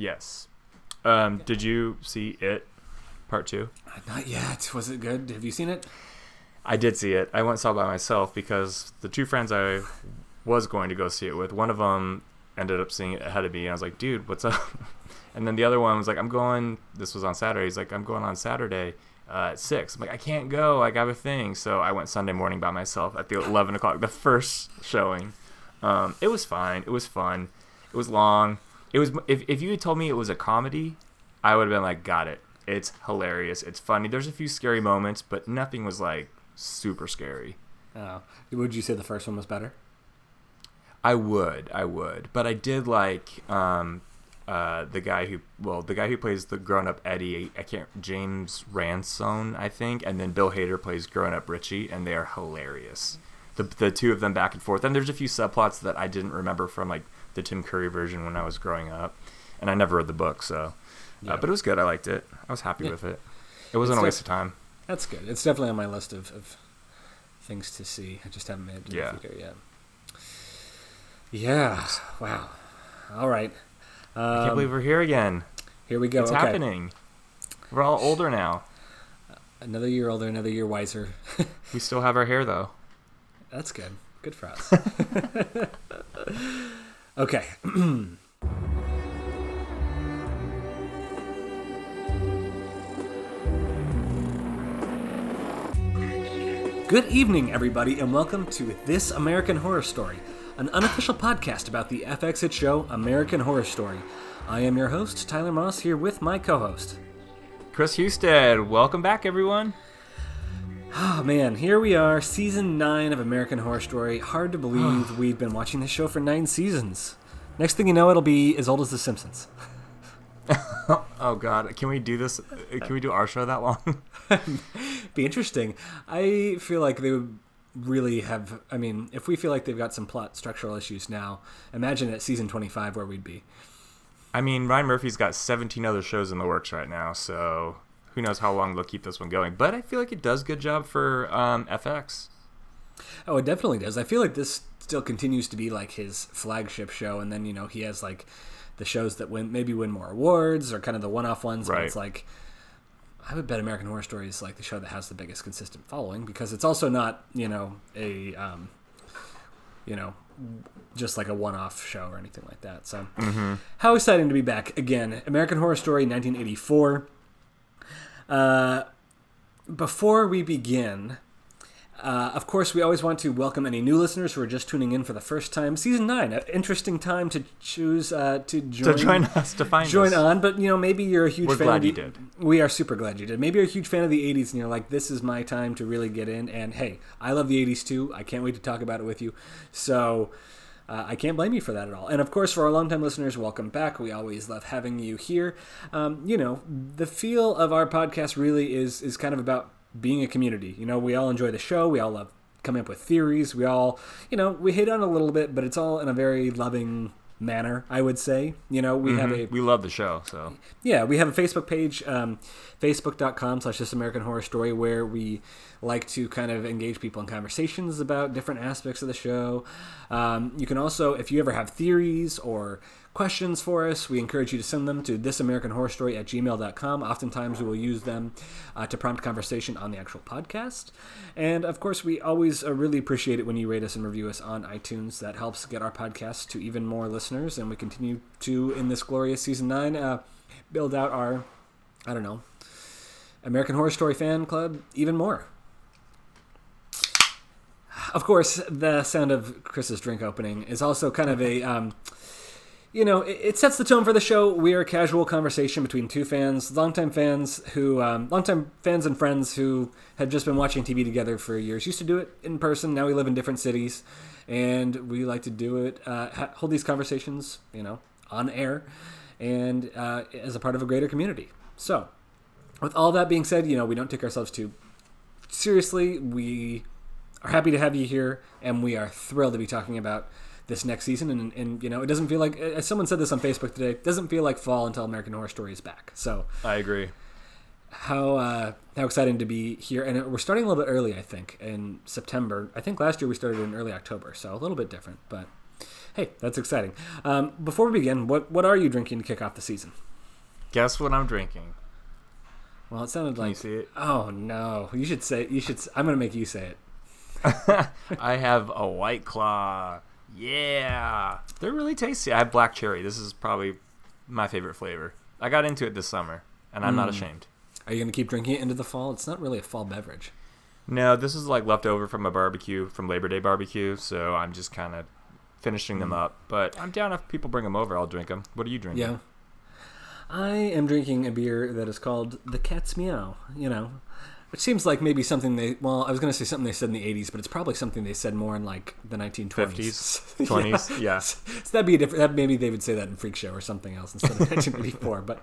Yes. Um, did you see it? Part two. Uh, Not yet. Was it good? Have you seen it? I did see it. I went saw it by myself because the two friends I was going to go see it with, one of them ended up seeing it ahead of me. And I was like, dude, what's up? And then the other one was like, I'm going, this was on Saturday. He's like, I'm going on Saturday uh, at 6. I'm like, I can't go. I got a thing. So I went Sunday morning by myself at the 11 o'clock, the first showing. Um, it was fine. It was fun. It was long. It was, if, if you had told me it was a comedy, I would have been like, got it. It's hilarious. It's funny. There's a few scary moments, but nothing was like super scary. Oh. Would you say the first one was better? I would, I would, but I did like um, uh, the guy who, well, the guy who plays the grown-up Eddie. I can't, James Ransone, I think, and then Bill Hader plays grown-up Richie, and they are hilarious. The the two of them back and forth, and there's a few subplots that I didn't remember from like the Tim Curry version when I was growing up, and I never read the book, so. Yeah. Uh, but it was good. I liked it. I was happy Yeah. with it. It wasn't It's a waste def- of time. That's good. It's definitely on my list of, of things to see. I just haven't made it to Yeah. the theater yet. Yeah. Wow. All right. Um, I can't believe we're here again. here we go. it's okay. happening. We're all older now. Another year older, another year wiser. We still have our hair though. That's good. Good for us. okay. Good evening, everybody, and welcome to This American Horror Story, an unofficial podcast about the FX hit show American Horror Story. I am your host, Tyler Moss, here with my co host. Chris Husted, welcome back, everyone. Oh man, here we are, season 9 of American Horror Story. Hard to believe we've been watching this show for 9 seasons. Next thing you know, it'll be as old as The Simpsons. Oh God, can we do this? Can we do our show that long? be interesting. I feel like they would really have. I mean, if we feel like they've got some plot structural issues now, imagine at season 25 where we'd be. I mean, Ryan Murphy's got 17 other shows in the works right now, so who knows how long they'll keep this one going. But I feel like it does good job for um, FX. Oh, it definitely does. I feel like this still continues to be like his flagship show, and then you know he has like the shows that win maybe win more awards or kind of the one-off ones. But Right. it's like I would bet American Horror Story is like the show that has the biggest consistent following because it's also not you know a um, you know just like a one-off show or anything like that. So how exciting to be back again! American Horror Story, 1984. Uh, before we begin, uh, of course, we always want to welcome any new listeners who are just tuning in for the first time. Season nine, an interesting time to choose uh, to join. To join us to find Join us. on, but you know maybe you're a huge We're fan. glad of the, you did. We are super glad you did. Maybe you're a huge fan of the '80s, and you're like, "This is my time to really get in." And hey, I love the '80s too. I can't wait to talk about it with you. So. Uh, I can't blame you for that at all. And of course, for our longtime listeners, welcome back. We always love having you here. Um, you know, the feel of our podcast really is is kind of about being a community. You know, we all enjoy the show. We all love coming up with theories. We all, you know, we hit on a little bit, but it's all in a very loving manner. I would say. You know, we have a We love the show, so yeah, we have a Facebook page, um, facebook.com slash This American Horror Story, where we like to kind of engage people in conversations about different aspects of the show. Um, you can also, if you ever have theories or questions for us, we encourage you to send them to thisamericanhorrorstory at gmail.com. Oftentimes we will use them uh, to prompt conversation on the actual podcast. And of course, we always uh, really appreciate it when you rate us and review us on iTunes. That helps get our podcast to even more listeners, and we continue to, in this glorious season nine, uh, build out our, I don't know, American Horror Story fan club even more. Of course, the sound of Chris's drink opening is also kind of a, um, you know, it, it sets the tone for the show. We are a casual conversation between two fans, longtime fans who, um, longtime fans and friends who have just been watching TV together for years. Used to do it in person. Now we live in different cities, and we like to do it, uh, hold these conversations, you know, on air, and uh, as a part of a greater community. So, with all that being said, you know, we don't take ourselves too seriously. We are happy to have you here, and we are thrilled to be talking about this next season. And, and you know, it doesn't feel like, as someone said this on Facebook today, it doesn't feel like fall until American Horror Story is back. So, I agree. how uh, how exciting to be here! And we're starting a little bit early, I think, in September. I think last year we started in early October, so a little bit different, but. Hey, that's exciting. Um, before we begin, what what are you drinking to kick off the season? Guess what I'm drinking? Well, it sounded like. it? Oh no! You should say. You should. I'm gonna make you say it. I have a White Claw. Yeah, they're really tasty. I have black cherry. This is probably my favorite flavor. I got into it this summer, and I'm not Mm. ashamed. Are you gonna keep drinking it into the fall? It's not really a fall beverage. No, this is like leftover from a barbecue, from Labor Day barbecue. So I'm just kind of finishing them up. But I'm down if people bring them over. I'll drink them. What are you drinking? Yeah. I am drinking a beer that is called the Cat's Meow. You know, which seems like maybe something they. Well, I was going to say something they said in the '80s, but it's probably something they said more in like the 1920s, 50s, 20s, yeah. So that'd be a different. That maybe they would say that in Freak Show or something else instead of 1984. But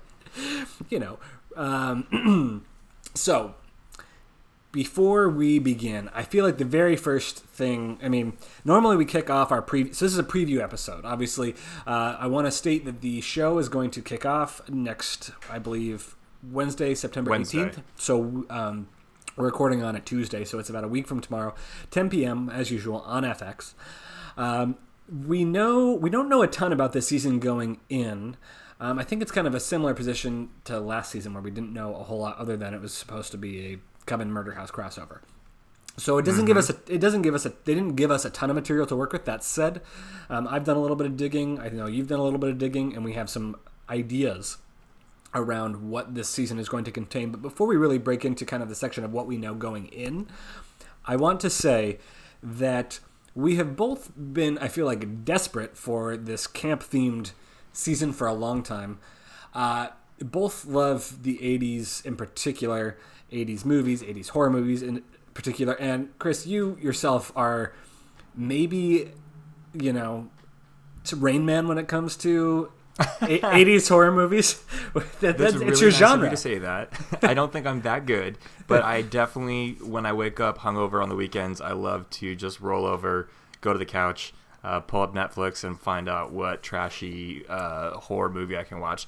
you know, um, so before we begin, I feel like the very first thing. I mean, normally we kick off our pre. So this is a preview episode. Obviously, uh, I want to state that the show is going to kick off next, I believe, Wednesday, September Wednesday. eighteenth. So um, we're recording on a Tuesday, so it's about a week from tomorrow, 10 p.m. as usual on FX. Um, we know we don't know a ton about this season going in. Um, I think it's kind of a similar position to last season where we didn't know a whole lot other than it was supposed to be a Coven Murder House crossover. So it doesn't give us a it doesn't give us a they didn't give us a ton of material to work with. That said, um, I've done a little bit of digging. I know you've done a little bit of digging, and we have some ideas around what this season is going to contain. But before we really break into kind of the section of what we know going in, I want to say that we have both been, I feel like, desperate for this camp themed season for a long time. Uh, both love the 80s in particular, 80s movies, 80s horror movies in particular. And Chris, you yourself are maybe, you know, Rain Man when it comes to 80s horror movies. that, that's, That's it's really your nice genre. you to say that. I don't think I'm that good, but I definitely, when I wake up hungover on the weekends, I love to just roll over, go to the couch, uh, pull up Netflix, and find out what trashy uh, horror movie I can watch.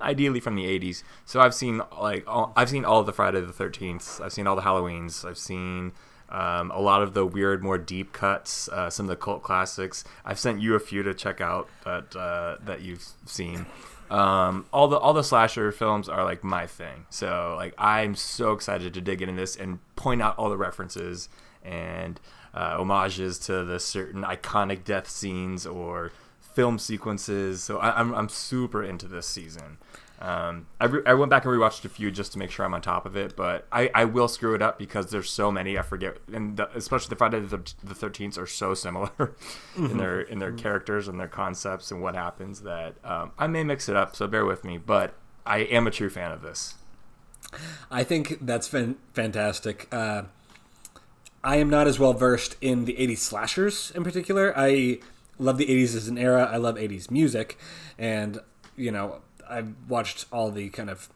Ideally from the '80s. So I've seen like all, I've seen all of the Friday the Thirteenth. I've seen all the Halloweens. I've seen um, a lot of the weird, more deep cuts. Uh, some of the cult classics. I've sent you a few to check out that uh, that you've seen um, all the all the slasher films are like my thing. So like I'm so excited to dig into this and point out all the references and uh, homages to the certain iconic death scenes or film sequences. So I, I'm I'm super into this season. Um, I, re- I went back and rewatched a few just to make sure I'm on top of it, but I, I will screw it up because there's so many I forget, and the, especially the Friday the Thirteenth are so similar in their in their characters and their concepts and what happens that um, I may mix it up. So bear with me, but I am a true fan of this. I think that's fan- fantastic. Uh, I am not as well versed in the 80s slashers in particular. I love the 80s as an era. I love 80s music. And, you know, I've watched all the kind of,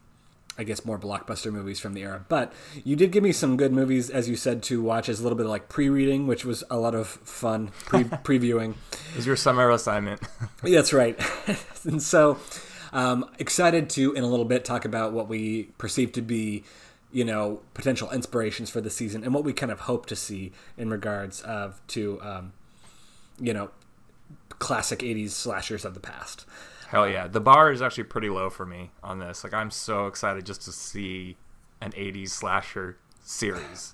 I guess, more blockbuster movies from the era. But you did give me some good movies, as you said, to watch as a little bit of like pre reading, which was a lot of fun pre- previewing. Is your summer assignment? That's right. and so, um, excited to in a little bit talk about what we perceive to be, you know, potential inspirations for the season and what we kind of hope to see in regards of to, um, you know, classic '80s slashers of the past. Hell yeah, the bar is actually pretty low for me on this. Like I'm so excited just to see an '80s slasher series.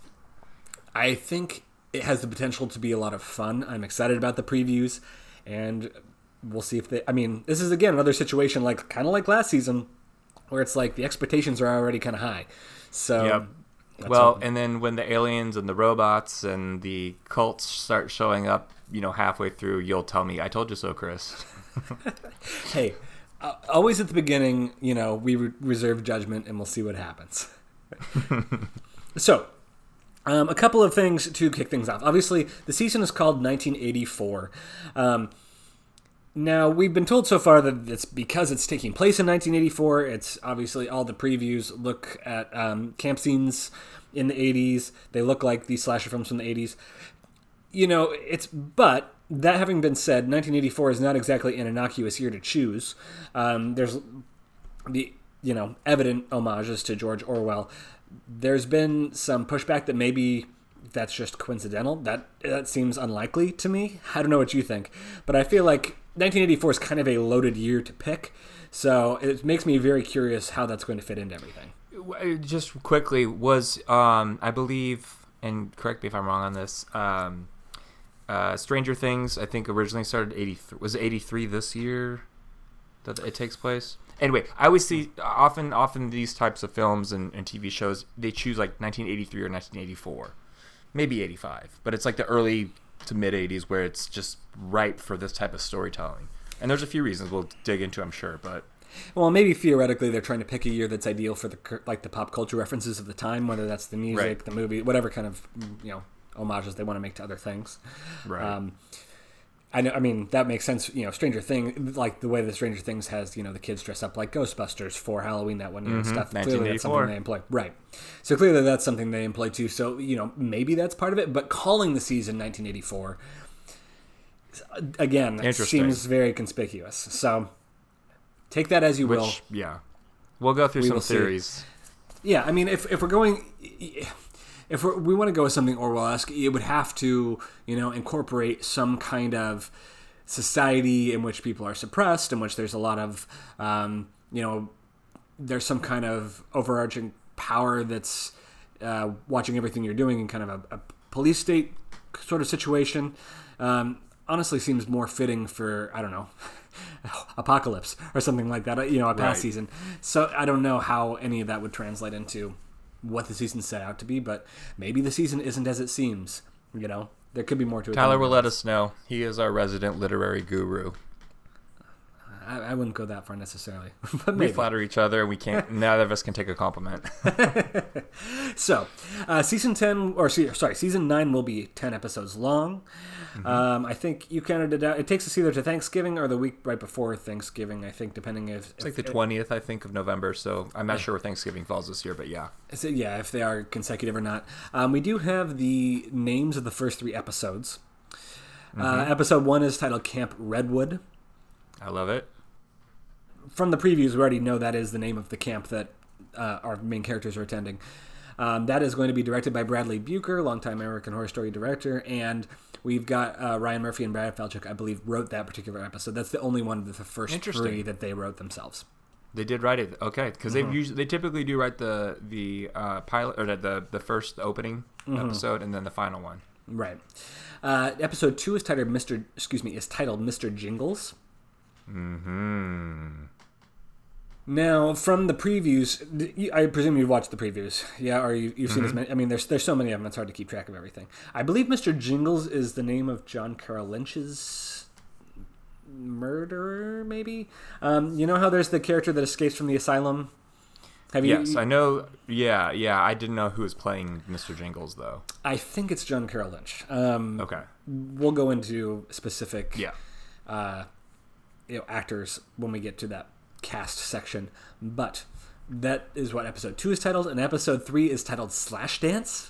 I think it has the potential to be a lot of fun. I'm excited about the previews, and we'll see if they. I mean, this is again another situation like kind of like last season, where it's like the expectations are already kind of high. So, Yep. well, and then when the aliens and the robots and the cults start showing up, you know, halfway through, you'll tell me, "I told you so, Chris." hey, uh, always at the beginning, you know, we re- reserve judgment, and we'll see what happens. so, um, a couple of things to kick things off. Obviously, the season is called 1984. Um, now, we've been told so far that it's because it's taking place in 1984. It's obviously all the previews look at um, camp scenes in the 80s. They look like these slasher films from the 80s. You know, it's but that having been said, 1984 is not exactly an innocuous year to choose. Um, there's the you know evident homages to George Orwell. There's been some pushback that maybe that's just coincidental. That that seems unlikely to me. I don't know what you think, but I feel like 1984 is kind of a loaded year to pick. So it makes me very curious how that's going to fit into everything. Just quickly, was um, I believe, and correct me if I'm wrong on this. Um, uh, Stranger Things, I think originally started '83. Was '83 this year that it takes place? Anyway, I always see often, often these types of films and, and TV shows they choose like 1983 or 1984, maybe '85, but it's like the early to mid '80s where it's just ripe for this type of storytelling. And there's a few reasons we'll dig into, I'm sure, but Well, maybe theoretically they're trying to pick a year that's ideal for the like the pop culture references of the time, whether that's the music, Right. the movie, whatever kind of you know homages they want to make to other things. right. Um, I know. I mean, that makes sense. You know, Stranger Thing, like the way the Stranger Things has, you know, the kids dress up like Ghostbusters for Halloween that one year and stuff. Clearly, that's 1984. something they employ. Right. So clearly, that's something they employ too. So you know, maybe that's part of it. But calling the season 1984 again Interesting. seems very conspicuous. So take that as you will. Yeah. We'll go through We some will see. theories. Yeah, I mean, if, if we're going, if we're, we want to go with something Orwell-esque, it would have to, you know, incorporate some kind of society in which people are suppressed, in which there's a lot of, um, you know, there's some kind of overarching power that's uh, watching everything you're doing in kind of a, a police state sort of situation. Um, honestly, seems more fitting for I don't know. Apocalypse or something like that, you know, a past Right. season. So I don't know how any of that would translate into what the season set out to be, but maybe the season isn't as it seems. You know, there could be more to it. Tyler will let us know. He is our resident literary guru. I, I wouldn't go that far necessarily, but We flatter each other, and we can't. Neither of us can take a compliment. So, uh, season ten, or sorry, season nine will be ten episodes long. Mm-hmm. Um, I think you counted it out. It takes us either to Thanksgiving or the week right before Thanksgiving. I think, depending if, It's like the twentieth, I think, of November. So I'm not sure where Thanksgiving falls this year, but yeah. It- yeah, if they are consecutive or not. Um, we do have the names of the first three episodes. Uh, Mm-hmm. episode one is titled Camp Redwood. I love it. From the previews, we already know that is the name of the camp that uh, our main characters are attending. Um, that is going to be directed by Bradley Buecker, longtime American Horror Story director, and we've got uh, Ryan Murphy and Brad Falchuk, I believe, wrote that particular episode. That's the only one of the first three that they wrote themselves. They did write it, okay, because Mm-hmm. they usually they typically do write the the uh, pilot or the the, first opening Mm-hmm. episode and then the final one. Right. Uh, episode two is titled Mr. Excuse me, is titled Mr. Jingles. Hmm. Now, from the previews, I presume you've watched the previews, yeah, or you, you've seen as many. I mean, there's there's so many of them; it's hard to keep track of everything. I believe Mr. Jingles is the name of John Carroll Lynch's murderer, maybe. Um, you know how there's the character that escapes from the asylum. Have you? Yes, I know. Yeah, yeah. I didn't know who was playing Mr. Jingles though. I think it's John Carroll Lynch. Um, Okay. We'll go into specific. Yeah. uh, you know actors when we get to that cast section. But that is what episode two is titled, and episode three is titled Slashdance.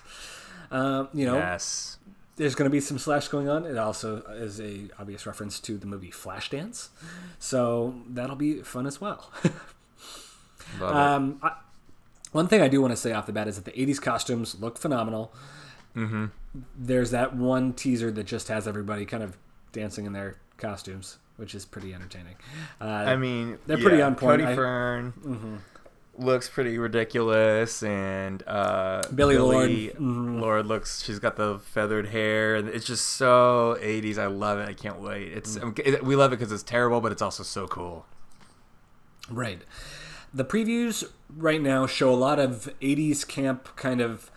Um, you know, Yes. there's going to be some slash going on. It also is a obvious reference to the movie Flashdance, so that'll be fun as well. Um, I, one thing I do want to say off the bat is that the '80s costumes look phenomenal. Mm-hmm. There's that one teaser that just has everybody kind of dancing in their costumes, which is pretty entertaining. Uh, I mean, they're pretty yeah, on point. Cody I- Mm-hmm. Fern looks pretty ridiculous, and uh, Billie Lourd. Mm-hmm. Lourd looks. She's got the feathered hair, and it's just so '80s. I love it. I can't wait. It's Mm. it- we love it because it's terrible, but it's also so cool. Right. The previews right now show a lot of 80s camp kind of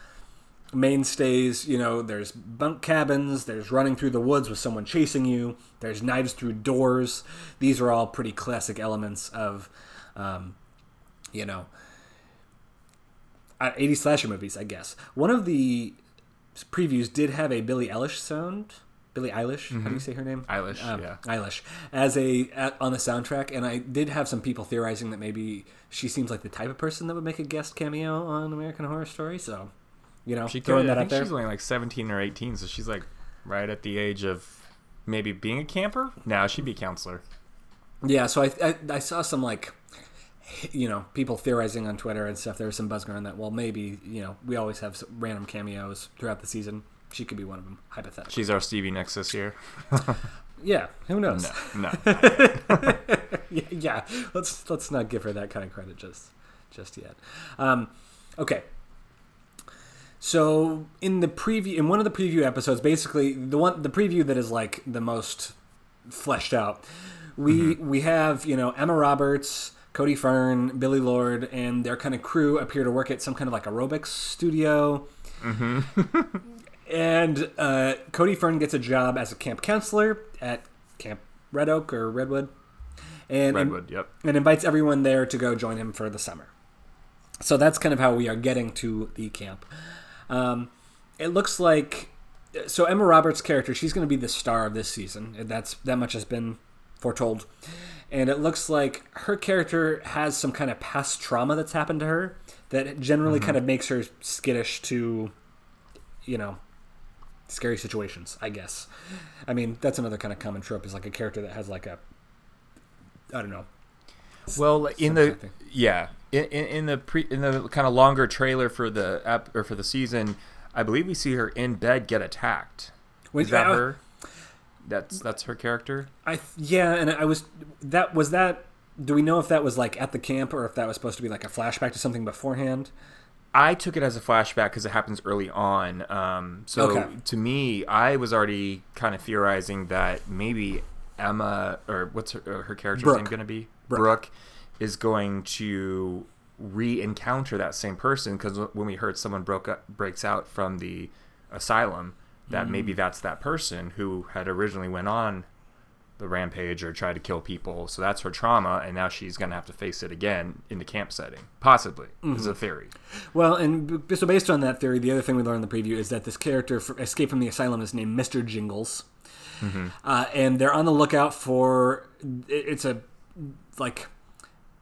mainstays. You know, there's bunk cabins, there's running through the woods with someone chasing you, there's knives through doors. These are all pretty classic elements of, um, you know, uh, 80s slasher movies, I guess. One of the previews did have a Billie Eilish sound. Billie Eilish, how do you say her name? Eilish, Um, yeah. Eilish as a at, on the soundtrack, and I did have some people theorizing that maybe she seems like the type of person that would make a guest cameo on American Horror Story. So, you know, She throwing could. that I out there. she's only like 17 or 18, so she's like right at the age of maybe being a camper. Now she'd be a counselor. Yeah, so I, I I saw some like you know, people theorizing on Twitter and stuff. There was some buzz going on that. Well, maybe you know, we always have random cameos throughout the season. She could be one of them, hypothetically. She's our Stevie Nicks this year. Yeah, who knows? No, no. yeah, yeah, let's let's not give her that kind of credit just just yet. Um, okay. So in the preview, in one of the preview episodes, basically the one the preview that is like the most fleshed out, we we have you know Emma Roberts, Cody Fern, Billie Lourd, and their kind of crew appear to work at some kind of like aerobics studio. and uh, Cody Fern gets a job as a camp counselor at Camp Red Oak or Redwood, and Redwood. Yep. and invites everyone there to go join him for the summer. So that's kind of how we are getting to the camp. Um, it looks like so Emma Roberts' character, she's going to be the star of this season. That's that much has been foretold, and it looks like her character has some kind of past trauma that's happened to her that generally kind of makes her skittish to, you know, scary situations. I guess. I mean, that's another kind of common trope is like a character that has like a, I don't know, Well, in the yeah, in, in, the pre in the kind of longer trailer for the ep, or for the season, I believe we see her in bed get attacked. Wait, Is that her? That's that's her character. I yeah, and I was that was that. Do we know if that was like at the camp or if that was supposed to be like a flashback to something beforehand? I took it as a flashback because it happens early on. Um, so Okay. to me, I was already kind of theorizing that maybe Emma or what's her, uh, her character's Brooke. name going to be? Brooke. Brooke is going to re-encounter that same person because when we heard someone broke up, breaks out from the asylum, that Mm. maybe that's that person who had originally went on the rampage or tried to kill people. So that's her trauma, and now she's going to have to face it again in the camp setting. Possibly, is Mm-hmm. a theory. Well, and b- so based on that theory, the other thing we learned in the preview is that this character for Escape from the Asylum is named Mister Jingles, uh, and they're on the lookout for. It's a like.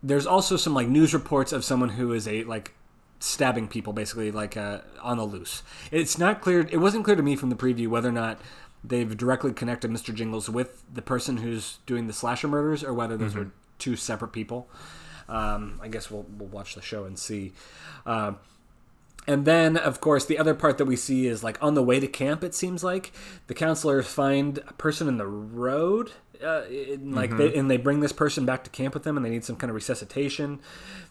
There's also some like news reports of someone who is a like stabbing people basically like uh, on the loose. It's not clear. It wasn't clear to me from the preview whether or not they've directly connected Mr. Jingles with the person who's doing the slasher murders or whether those are two separate people. Um, I guess we'll we'll watch the show and see. Um and then, of course, the other part that we see is like on the way to camp. It seems like the counselors find a person in the road, uh, in, like they, and they bring this person back to camp with them, and they need some kind of resuscitation.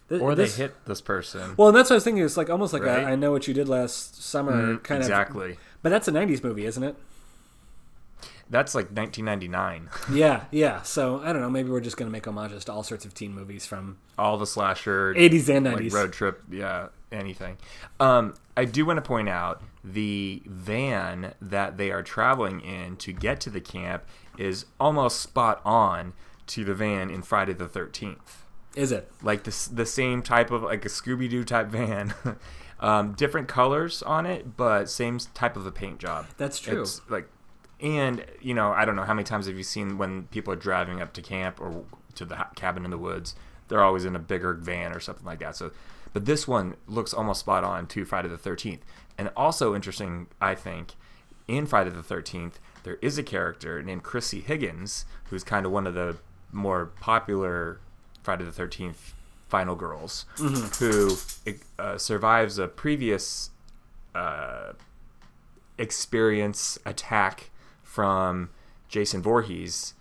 Th- Or this- they hit this person. Well, and that's what I was thinking. It's like almost like Right? a, I know what you did last summer, kind of. exactly. But that's a '90s movie, isn't it? That's like 1999. Yeah, yeah. So I don't know. Maybe we're just gonna make homages to all sorts of teen movies from All the slasher, 80s and like 90s. road trip, yeah, anything. Um, I do want to point out the van that they are traveling in to get to the camp is almost spot on to the van in Friday the 13th. Is it? Like the, the same type of, like a Scooby Doo type van. um, different colors on it, but same type of a paint job. That's true. It's like, and you know, I don't know how many times have you seen when people are driving up to camp or to the cabin in the woods, they're always in a bigger van or something like that. So, but this one looks almost spot on to Friday the Thirteenth, and also interesting, I think, in Friday the Thirteenth, there is a character named Chrissy Higgins who's kind of one of the more popular Friday the Thirteenth final girls who uh, survives a previous uh, experience attack from Jason Voorhees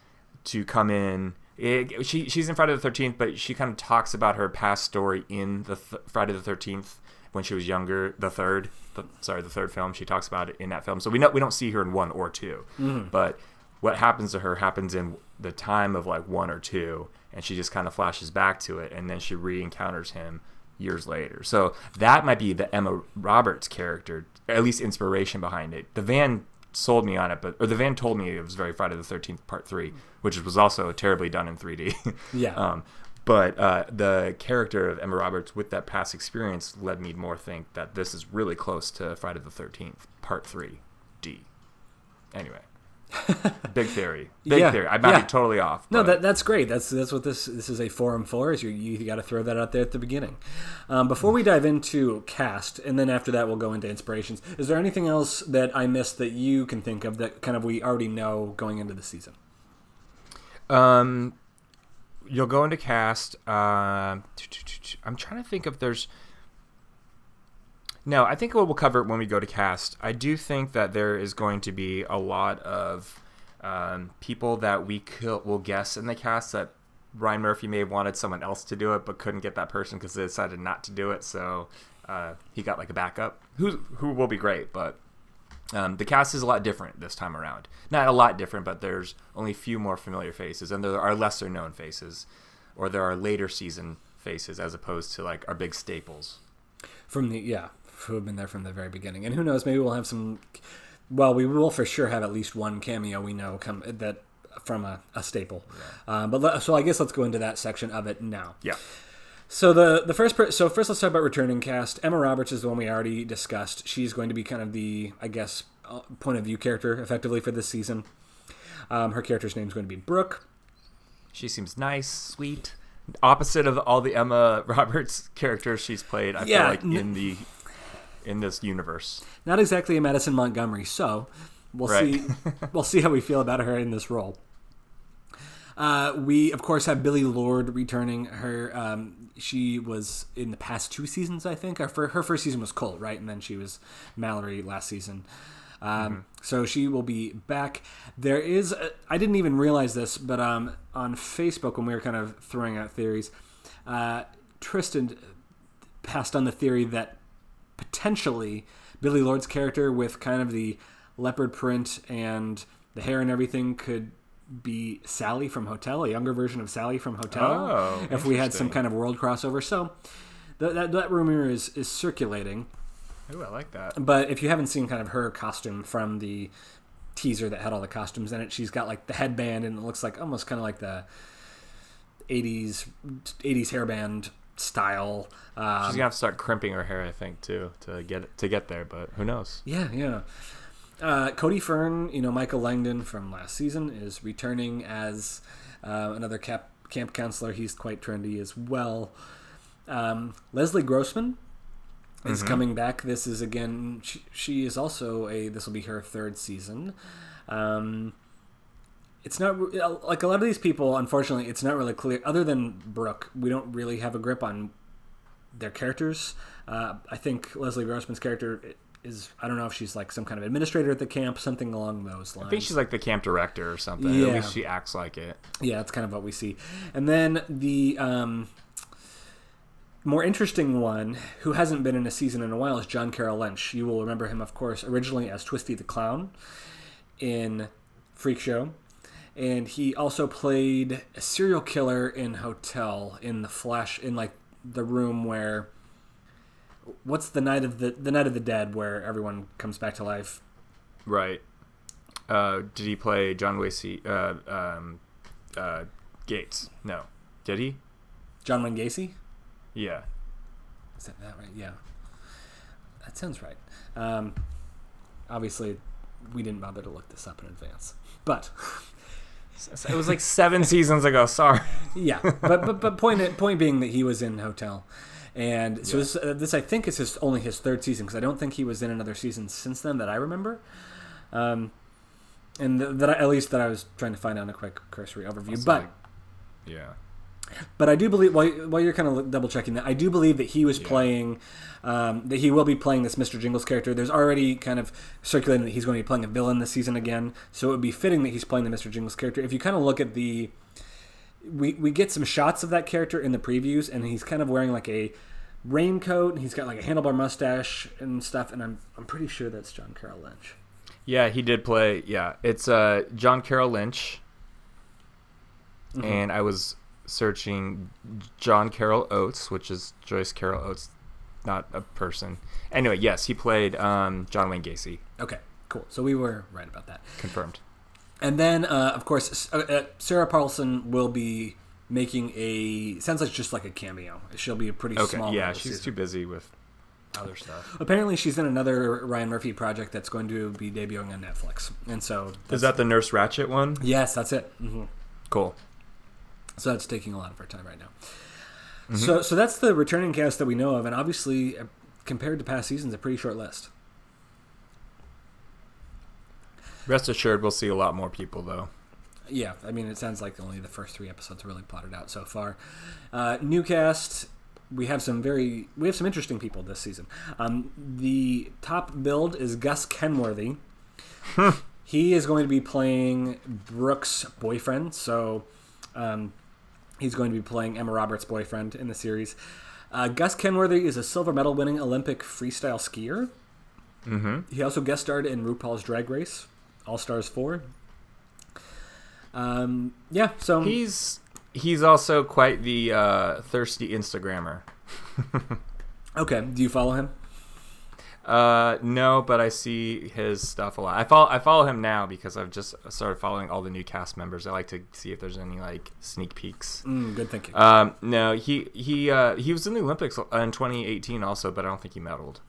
to come in. It, she she's in Friday the Thirteenth, but she kind of talks about her past story in the th- Friday the Thirteenth when she was younger. The third, the, sorry, the third film. She talks about it in that film. So we know we don't see her in one or 2 mm-hmm. but what happens to her happens in the time of like one or two, and she just kind of flashes back to it, and then she re-encounters him years later. So that might be the Emma Roberts character, at least inspiration behind it. The van sold me on it, but or the van told me it was very Friday the Thirteenth Part Three, which was also terribly done in 3D. Yeah. um, but uh, the character of Emma Roberts with that past experience led me to more think that this is really close to Friday the Thirteenth Part Three D. Anyway. Big theory. Big Yeah, theory. I might yeah. be totally off. No, that, that's great. That's that's what this this is a forum for. Is you you got to throw that out there at the beginning. Um, before we dive into cast, and then after that we'll go into inspirations. Is there anything else that I missed that you can think of that kind of we already know going into the season? Um, you'll go into cast. Uh, I'm trying to think if there's. No, I think what we'll cover it when we go to cast. I do think that there is going to be a lot of um, people that we could, will guess in the cast that Ryan Murphy may have wanted someone else to do it, but couldn't get that person because they decided not to do it. So uh, he got like a backup, who who will be great, but um, the cast is a lot different this time around. Not a lot different, but there's only a few more familiar faces, and there are lesser known faces, or there are later season faces as opposed to like our big staples. From the yeah, who have been there from the very beginning, and who knows, maybe we'll have some. Well, we will for sure have at least one cameo we know come that from a, a staple. Yeah. Uh, but let, so I guess let's go into that section of it now. Yeah. So the the first per- so first let's talk about returning cast. Emma Roberts is the one we already discussed. She's going to be kind of the I guess uh, point of view character effectively for this season. Um, her character's name is going to be Brooke. She seems nice, sweet. Opposite of all the Emma Roberts characters she's played, I yeah, feel like in the in this universe. Not exactly a Madison Montgomery, so we'll right. see we'll see how we feel about her in this role. Uh, we of course have Billie Lourd returning. Her um, she was in the past two seasons, I think. Her, her first season was Cult, right, and then she was Mallory last season. Um, mm-hmm. So she will be back. There is, a, I didn't even realize this, but um, on Facebook when we were kind of throwing out theories, uh, Tristan passed on the theory that potentially Billie Lourd's character with kind of the leopard print and the hair and everything could be Sally from Hotel, a younger version of Sally from Hotel. Oh, if we had some kind of world crossover, so that that, that rumor is is circulating. Ooh, I like that. But if you haven't seen kind of her costume from the teaser that had all the costumes in it, she's got like the headband and it looks like almost kind of like the 80s 80s hairband style. Um, she's gonna have to start crimping her hair, I think, too, to get to get there. But who knows? Yeah, yeah. Uh, Cody Fern, you know Michael Langdon from last season, is returning as uh, another cap, camp counselor. He's quite trendy as well. Um, Leslie Grossman is mm-hmm. coming back. This is again. She, she, is also a. This will be her third season. Um, it's not like a lot of these people. Unfortunately, it's not really clear. Other than Brooke, we don't really have a grip on their characters. Uh, I think Leslie Grossman's character is I don't know if she's like some kind of administrator at the camp, something along those lines. I think she's like the camp director or something. Yeah. At least she acts like it. Yeah, that's kind of what we see. And then the um, more interesting one, who hasn't been in a season in a while, is John Carroll Lynch. You will remember him, of course, originally as Twisty the Clown in Freak Show. And he also played a serial killer in Hotel in the Flash, in like the room where what's the night of the the night of the dead where everyone comes back to life? Right. Uh, did he play John Wayne uh, um, uh, Gates? No. Did he? John Wayne Gacy. Yeah. Is that that right? Yeah. That sounds right. Um, obviously, we didn't bother to look this up in advance, but. It was like seven seasons ago. Sorry. Yeah, but but but point point being that he was in Hotel, and so yeah. this, uh, this, I think, is his only his third season because I don't think he was in another season since then that I remember. Um, and th- that I, at least that I was trying to find out a quick cursory overview. Also but like, yeah, but I do believe while, while you're kind of double checking that, I do believe that he was yeah. playing. Um, that he will be playing this Mr. Jingles character. There's already kind of circulating that he's going to be playing a villain this season again, so it would be fitting that he's playing the Mr. Jingles character. If you kind of look at the, we we get some shots of that character in the previews, and he's kind of wearing like a raincoat and he's got like a handlebar mustache and stuff and I'm I'm pretty sure that's John Carroll Lynch. Yeah, he did play yeah. It's uh John Carroll Lynch. Mm-hmm. And I was searching John Carroll Oates, which is Joyce Carol Oates, not a person. Anyway, yes, he played um, John Wayne Gacy. Okay, cool. So we were right about that. Confirmed. And then, uh, of course, uh, uh Sarah Paulson will be making a sounds like just like a cameo. She'll be a pretty okay, small. Yeah, she's season. too busy with other stuff. Apparently, she's in another Ryan Murphy project that's going to be debuting on Netflix, and so is that the Nurse Ratched one? Yes, that's it. Mm-hmm. Cool. So that's taking a lot of our time right now. Mm-hmm. So, so that's the returning cast that we know of, and obviously, uh, compared to past seasons, a pretty short list. Rest assured, we'll see a lot more people though. Yeah, I mean, it sounds like only the first three episodes really plotted out so far. Uh, new cast. We have some very we have some interesting people this season. Um, the top build is Gus Kenworthy. he is going to be playing Brooks' boyfriend. So um, he's going to be playing Emma Roberts' boyfriend in the series. Uh, Gus Kenworthy is a silver medal winning Olympic freestyle skier. Mm-hmm. He also guest starred in RuPaul's Drag Race, All Stars 4. Um, yeah, so He's he's also quite the uh, thirsty Instagrammer. okay. Do you follow him? Uh, no, but I see his stuff a lot. I follow I follow him now because I've just started following all the new cast members. I like to see if there's any like sneak peeks. Mm, good thinking. Um, no, he he uh, he was in the Olympics in 2018 also, but I don't think he medaled.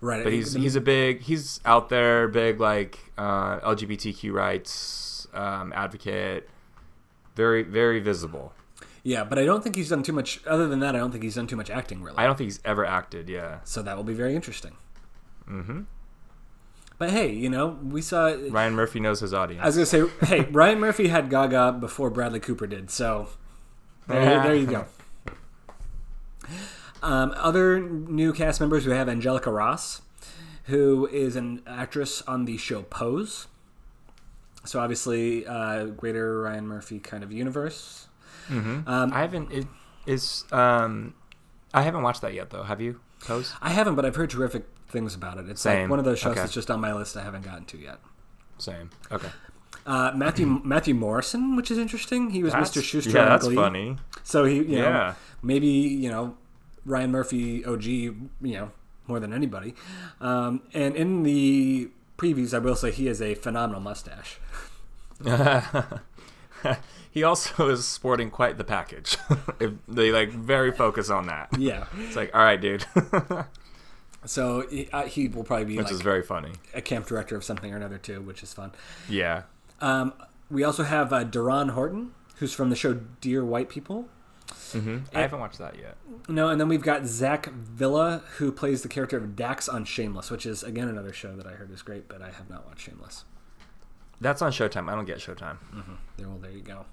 right, But he's he's a big he's out there, big like uh, LGBTQ rights um, advocate, very very visible. Yeah, but I don't think he's done too much. Other than that, I don't think he's done too much acting really. I don't think he's ever acted. Yeah. so that will be very interesting. Mm-hmm. But hey, you know, we saw. Ryan Murphy knows his audience. I was gonna say, hey, Ryan Murphy had Gaga before Bradley Cooper did, so there, there you go. Um, other new cast members we have Angelica Ross, who is an actress on the show Pose. So obviously, uh, greater Ryan Murphy kind of universe. Mm-hmm. Um, I haven't. It is. Um, I haven't watched that yet though. Have you? Pose. I haven't, but I've heard terrific things about it. It's like one of those shows Okay. that's just on my list I haven't gotten to yet. Same. Okay. Uh, Matthew Matthew Morrison, which is interesting. He was That's- Mr. Schuester Yeah, that's Glee. funny. So he, you know, Yeah. maybe you know Ryan Murphy OG, you know, more than anybody. Um, and in the previews, I will say he has a phenomenal mustache. he also is sporting quite the package. if they like very focus on that. Yeah. It's like, all right, dude, So he, uh, he will probably be which like is very funny. a camp director of something or another too, which is fun. Yeah. Um, we also have uh, DeRon Horton, who's from the show Dear White People. hmm I haven't watched that yet. No, and then we've got Zach Villa, who plays the character of Dax on Shameless, which is again another show that I heard is great, but I have not watched Shameless. That's on Showtime. I don't get Showtime. There, well, there you go.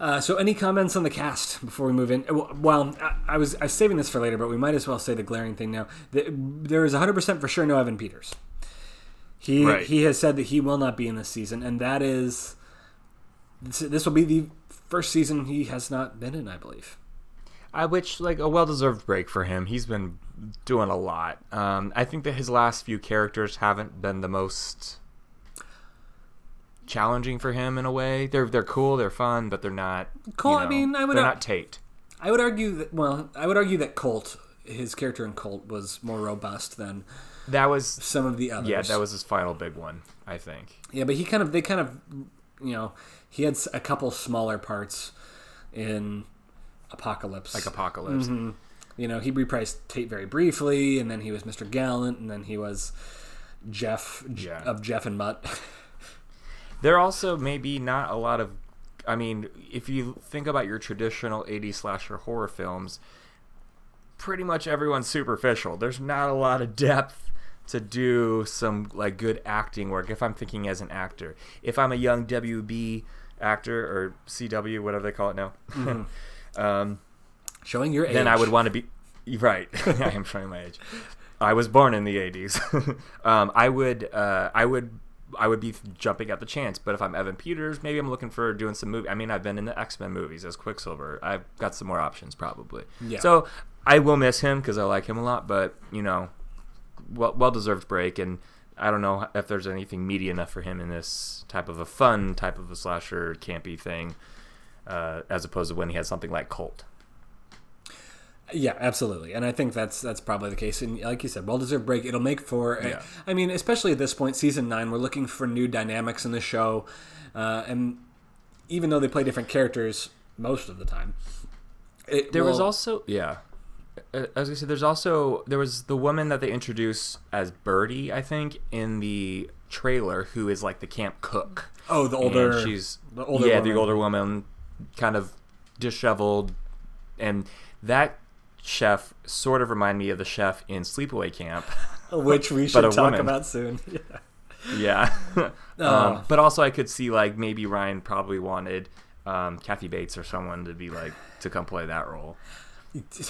Uh, so, any comments on the cast before we move in? Uh, Well, I, I was I was saving this for later, but we might as well say the glaring thing now. The, there is 100 percent for sure no Evan Peters. He Right. he has said that he will not be in this season, and that is this, this will be the first season he has not been in, I believe. I which like a well-deserved break for him. He's been doing a lot. Um, I think that his last few characters haven't been the most challenging for him in a way. They're they're cool, they're fun, but they're not. you Cool, I mean, I would they're ar- not Tate. I would argue that well, I would argue that Cult, his character in Cult, was more robust than That was some of the others. yeah, that was his final big one. I think. Yeah, but he kind of they kind of you know he had a couple smaller parts in Apocalypse. Like Apocalypse. Mhm. You know, he reprised Tate very briefly, and then he was Mr. Gallant, and then he was Jeff Yeah. of Jeff and Mutt. There also maybe not a lot of. I mean, if you think about your traditional 80s slasher horror films, pretty much everyone's superficial. There's not a lot of depth to do some like good acting work. If I'm thinking as an actor, if I'm a young WB actor or CW, whatever they call it now, um, Showing your age. then I would want to be right. I am showing my age. I was born in the 80s. um, I would, uh, I would, I would be jumping at the chance. But if I'm Evan Peters, maybe I'm looking for doing some movie. I mean, I've been in the X Men movies as Quicksilver. I've got some more options probably. Yeah. So I will miss him because I like him a lot. But you know, well, well deserved break. And I don't know if there's anything meaty enough for him in this type of a fun type of a slasher campy thing, uh, as opposed to when he had something like Cult. Yeah, absolutely, and I think that's that's probably the case. And like you said, well deserved break. It'll make for. a- Yeah. I mean, especially at this point, season nine, we're looking for new dynamics in the show, uh, and even though they play different characters most of the time, it There was also yeah. Uh, As I said, there's also there was the woman that they introduce as Birdie, I think, in the trailer, who is like the camp cook. oh the And older she's the older yeah, woman. the older woman, kind of disheveled, and that chef sort of remind me of the chef in Sleepaway Camp. which we should talk woman. about soon. Yeah. Yeah. Uh. um, but also, I could see like maybe Ryan probably wanted um, Kathy Bates or someone to be like to come play that role.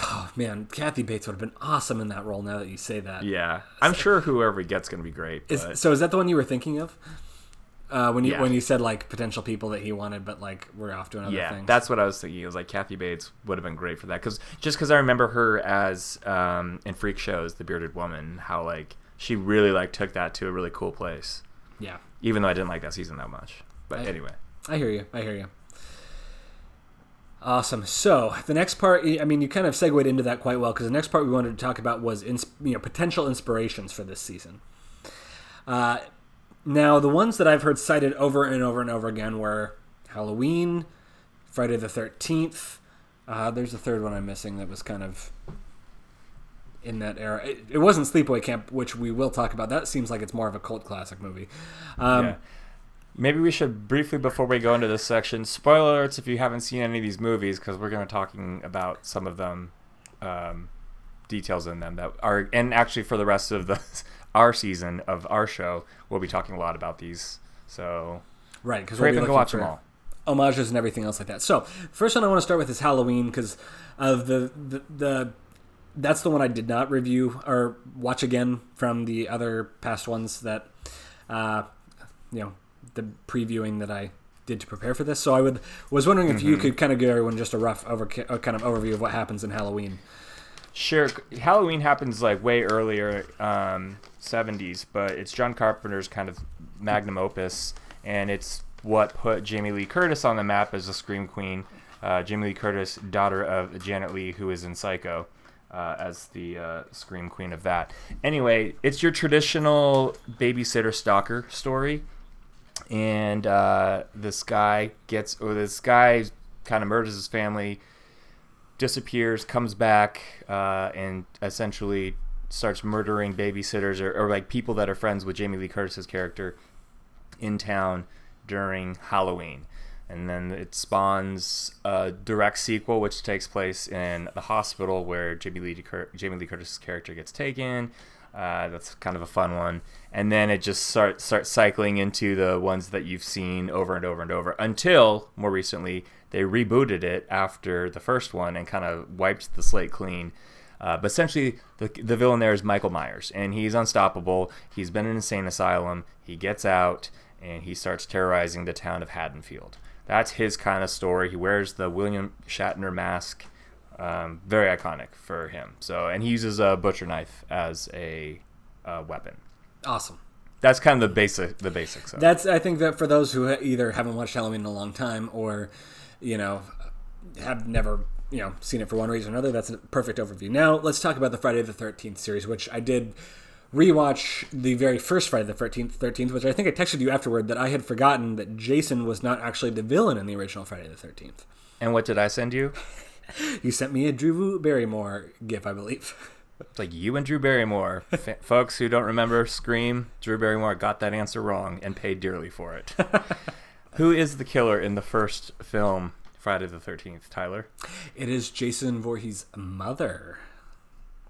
Oh man, Kathy Bates would have been awesome in that role. Now that you say that, Yeah, I'm sure whoever he gets going to be great. Is, so is that the one you were thinking of? Uh, when you Yeah. when you said like potential people that he wanted, but like we're off doing other yeah, things. that's what I was thinking. It was like Kathy Bates would have been great for that because just because I remember her as um, in Freak Shows, the bearded woman, how like she really like took that to a really cool place. yeah. Even though I didn't like that season that much, but I- anyway, I hear you. I hear you. Awesome. So the next part, I mean, you kind of segued into that quite well because the next part we wanted to talk about was ins- you know potential inspirations for this season. Uh, now, the ones that I've heard cited over and over and over again were Halloween, Friday the Thirteenth. Uh, there's a third one I'm missing that was kind of in that era. It, it wasn't Sleepaway Camp, which we will talk about. That seems like it's more of a cult classic movie. Um, yeah. Maybe we should briefly before we go into this section, spoiler alerts if you haven't seen any of these movies because we're going to be talking about some of them, um, details in them that are, and actually for the rest of the our season of our show, we'll be talking a lot about these. So Right, because up and go watch them all. homages and everything else like that. So, first one I want to start with is Halloween because of the, the the that's the one I did not review or watch again from the other past ones that uh, you know the previewing that I did to prepare for this. So I would was wondering if you could kind of give everyone just a rough over kind of overview of what happens in Halloween. Sure, Halloween happens like way earlier, um, 70s, but it's John Carpenter's kind of magnum opus, and it's what put Jamie Lee Curtis on the map as a scream queen. Uh, Jamie Lee Curtis, daughter of Janet Leigh, who is in Psycho, uh, as the uh, scream queen of that. Anyway, it's your traditional babysitter stalker story, and uh, this guy gets, or this guy kind of murders his family disappears, comes back, uh, and essentially starts murdering babysitters or, or like people that are friends with Jamie Lee Curtis's character in town during Halloween. And then it spawns a direct sequel, which takes place in the hospital where Jamie Lee, Jamie Lee Curtis's character gets taken. Uh, that's kind of a fun one. And then it just starts starts cycling into the ones that you've seen over and over and over until more recently they rebooted it after the first one and kind of wiped the slate clean. Uh, but essentially, the, the villain there is Michael Myers, and he's unstoppable. He's been in an insane asylum. He gets out, and he starts terrorizing the town of Haddonfield. That's his kind of story. He wears the William Shatner mask, um, very iconic for him. So, and he uses a butcher knife as a uh, weapon. Awesome. That's kind of the basic, the basics. Of it. That's I think that for those who either haven't watched Halloween in a long time or you know have never you know seen it for one reason or another, that's a perfect overview. Now let's talk about the Friday the Thirteenth series, which I did rewatch the very first Friday the Thirteenth, Thirteenth, which I think I texted you afterward that I had forgotten that Jason was not actually the villain in the original Friday the Thirteenth. And what did I send you? You sent me a Drew Barrymore gif, I believe. It's like you and Drew Barrymore. F- folks who don't remember Scream, Drew Barrymore got that answer wrong and paid dearly for it. who is the killer in the first film, Friday the 13th, Tyler? It is Jason Voorhees' mother.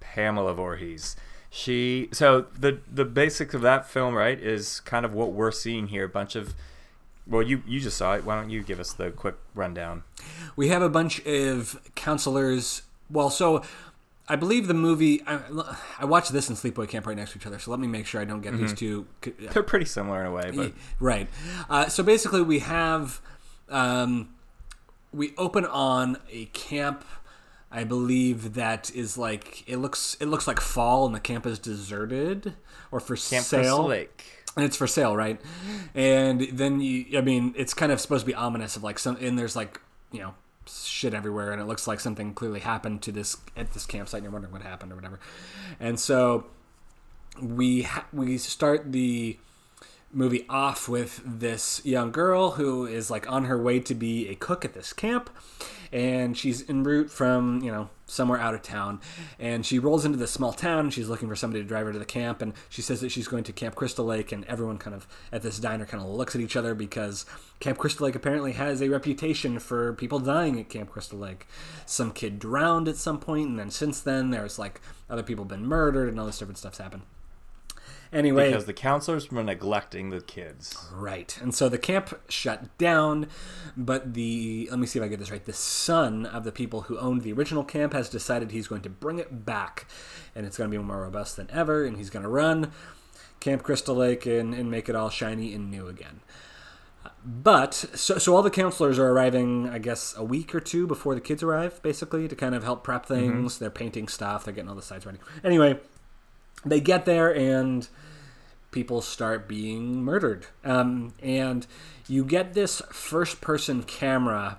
Pamela Voorhees. She so the the basics of that film, right, is kind of what we're seeing here. A bunch of well, you you just saw it. Why don't you give us the quick rundown? We have a bunch of counselors. Well, so I believe the movie. I, I watched this and Sleepaway Camp right next to each other, so let me make sure I don't get these two. They're pretty similar in a way, but Right. Uh, so basically, we have um, we open on a camp. I believe that is like it looks. It looks like fall, and the camp is deserted or for sale. Lake. and it's for sale, right? And then you, I mean, it's kind of supposed to be ominous of like some, and there's like you know shit everywhere, and it looks like something clearly happened to this at this campsite, and you're wondering what happened or whatever. And so we ha- we start the movie off with this young girl who is like on her way to be a cook at this camp. And she's en route from you know somewhere out of town. And she rolls into this small town. And she's looking for somebody to drive her to the camp. And she says that she's going to camp crystal lake. And everyone kind of at this diner kind of looks at each other because camp crystal lake apparently has a reputation for people dying at camp crystal lake. Some kid drowned at some point. And then since then there's like other people been murdered and all this different stuff's happened Anyway, because the counselors were neglecting the kids. Right. And so the camp shut down, but the let me see if I get this right. The son of the people who owned the original camp has decided he's going to bring it back and it's going to be more robust than ever and he's going to run Camp Crystal Lake and, and make it all shiny and new again. But so, so all the counselors are arriving, I guess, a week or two before the kids arrive, basically, to kind of help prep mm-hmm. things. They're painting stuff, they're getting all the sides ready. Anyway, they get there and people start being murdered. Um, and you get this first person camera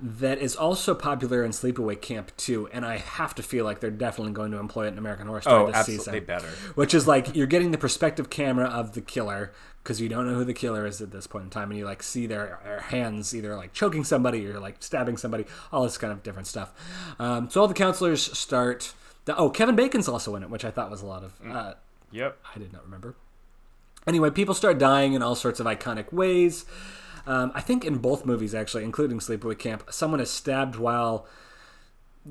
that is also popular in Sleepaway Camp too, and I have to feel like they're definitely going to employ it in American Horror Story Oh, this absolutely season. better. Which is like you're getting the perspective camera of the killer because you don't know who the killer is at this point in time, and you like see their, their hands either like choking somebody or like stabbing somebody, all this kind of different stuff. Um, so all the counselors start. The, oh, Kevin Bacon's also in it, which I thought was a lot of. Uh, Yep. I did not remember. Anyway, people start dying in all sorts of iconic ways. Um, I think in both movies, actually, including Sleepaway Camp, someone is stabbed while,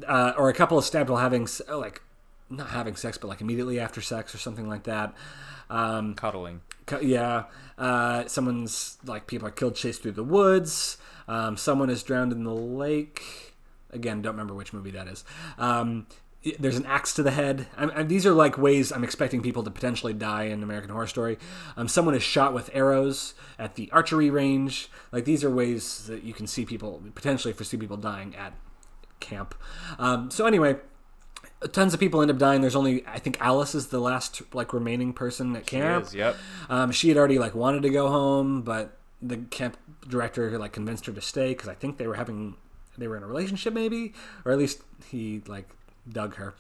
uh, or a couple is stabbed while having, oh, like, not having sex, but like immediately after sex or something like that. Um, Cuddling. cu- yeah, uh, someone's like people are killed, chased through the woods. Um, someone is drowned in the lake. Again, don't remember which movie that is. Um, there's an axe to the head. I, I, these are like ways I'm expecting people to potentially die in American Horror Story. Um, someone is shot with arrows at the archery range. Like these are ways that you can see people potentially foresee people dying at camp. Um, so anyway, tons of people end up dying. There's only I think Alice is the last like remaining person at camp. Is, yep. Um, she had already like wanted to go home, but the camp director like convinced her to stay because I think they were having they were in a relationship maybe, or at least he like dug her.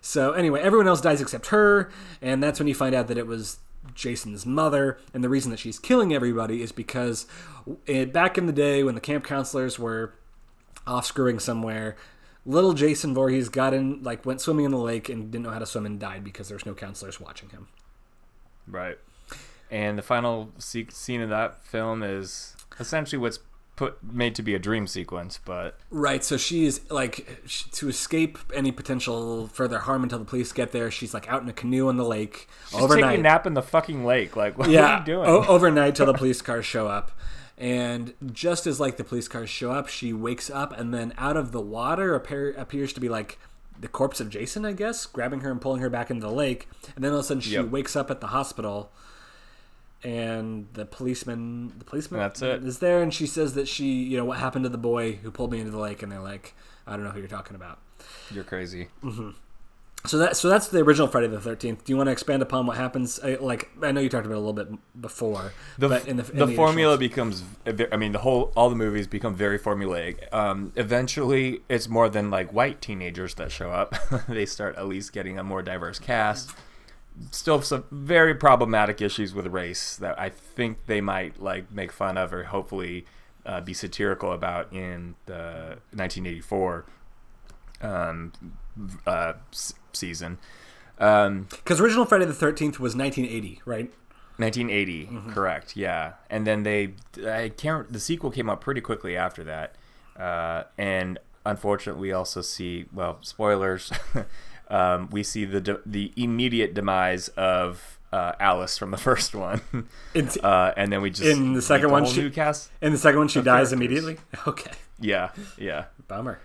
So anyway, everyone else dies except her, and that's when you find out that it was Jason's mother, and the reason that she's killing everybody is because eh, back in the day when the camp counselors were off screwing somewhere. Little Jason Voorhees got in, like, went swimming in the lake and didn't know how to swim and died because there's no counselors watching him. Right. And the final scene of that film is essentially what's put made to be a dream sequence, but Right, so she's like sh to escape any potential further harm until the police get there. She's like out in a canoe on the lake she's overnight. taking a nap in the fucking lake. Like, what yeah, are you doing? o- overnight till the police cars show up. And just as like the police cars show up, she wakes up, and then out of the water appear, appears to be like the corpse of Jason, I guess, grabbing her and pulling her back into the lake. And then all of a sudden, she Yep. wakes up at the hospital, and the policeman, the policeman, That's it. is there, and she says that she, you know, what happened to the boy who pulled me into the lake, and they're like, I don't know who you're talking about. You're crazy. So that so that's the original Friday the Thirteenth. Do you want to expand upon what happens? I, like I know you talked about it a little bit before, the, but in the, in the the formula becomes i mean the whole all the movies become very formulaic um, eventually it's more than like white teenagers that show up they start at least getting a more diverse cast still some very problematic issues with race that i think they might like make fun of or hopefully uh, be satirical about in the 1984 um, uh, s- season um, Because original Friday the Thirteenth was 1980, right? 1980, Mm-hmm. correct? Yeah, and then they, I can't. The sequel came out pretty quickly after that, uh, and unfortunately, we also see well, spoilers. um, we see the de- the immediate demise of uh, Alice from the first one, uh, and then we just In the second one, she- cast. in the second one, she dies characters. immediately. Okay, Yeah, yeah. bummer.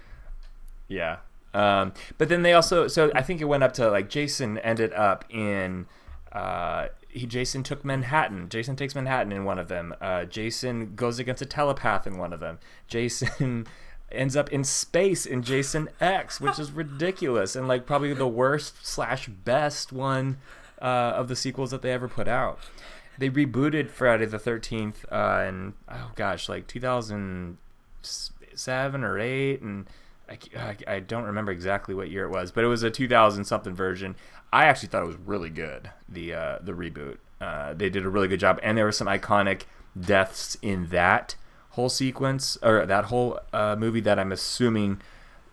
Yeah. Um, but then they also, so I think it went up to like Jason ended up in, uh, he Jason took Manhattan. Jason takes Manhattan in one of them. Uh, Jason goes against a telepath in one of them. Jason ends up in space in Jason X, which is ridiculous and like probably the worst slash best one uh, of the sequels that they ever put out. They rebooted Friday the Thirteenth uh, in oh gosh, like 2007 or eight, and I, I, I don't remember exactly what year it was, but it was a 2000 something version. I actually thought it was really good. The uh, the reboot. Uh, they did a really good job, and there were some iconic deaths in that whole sequence or that whole uh, movie that I'm assuming.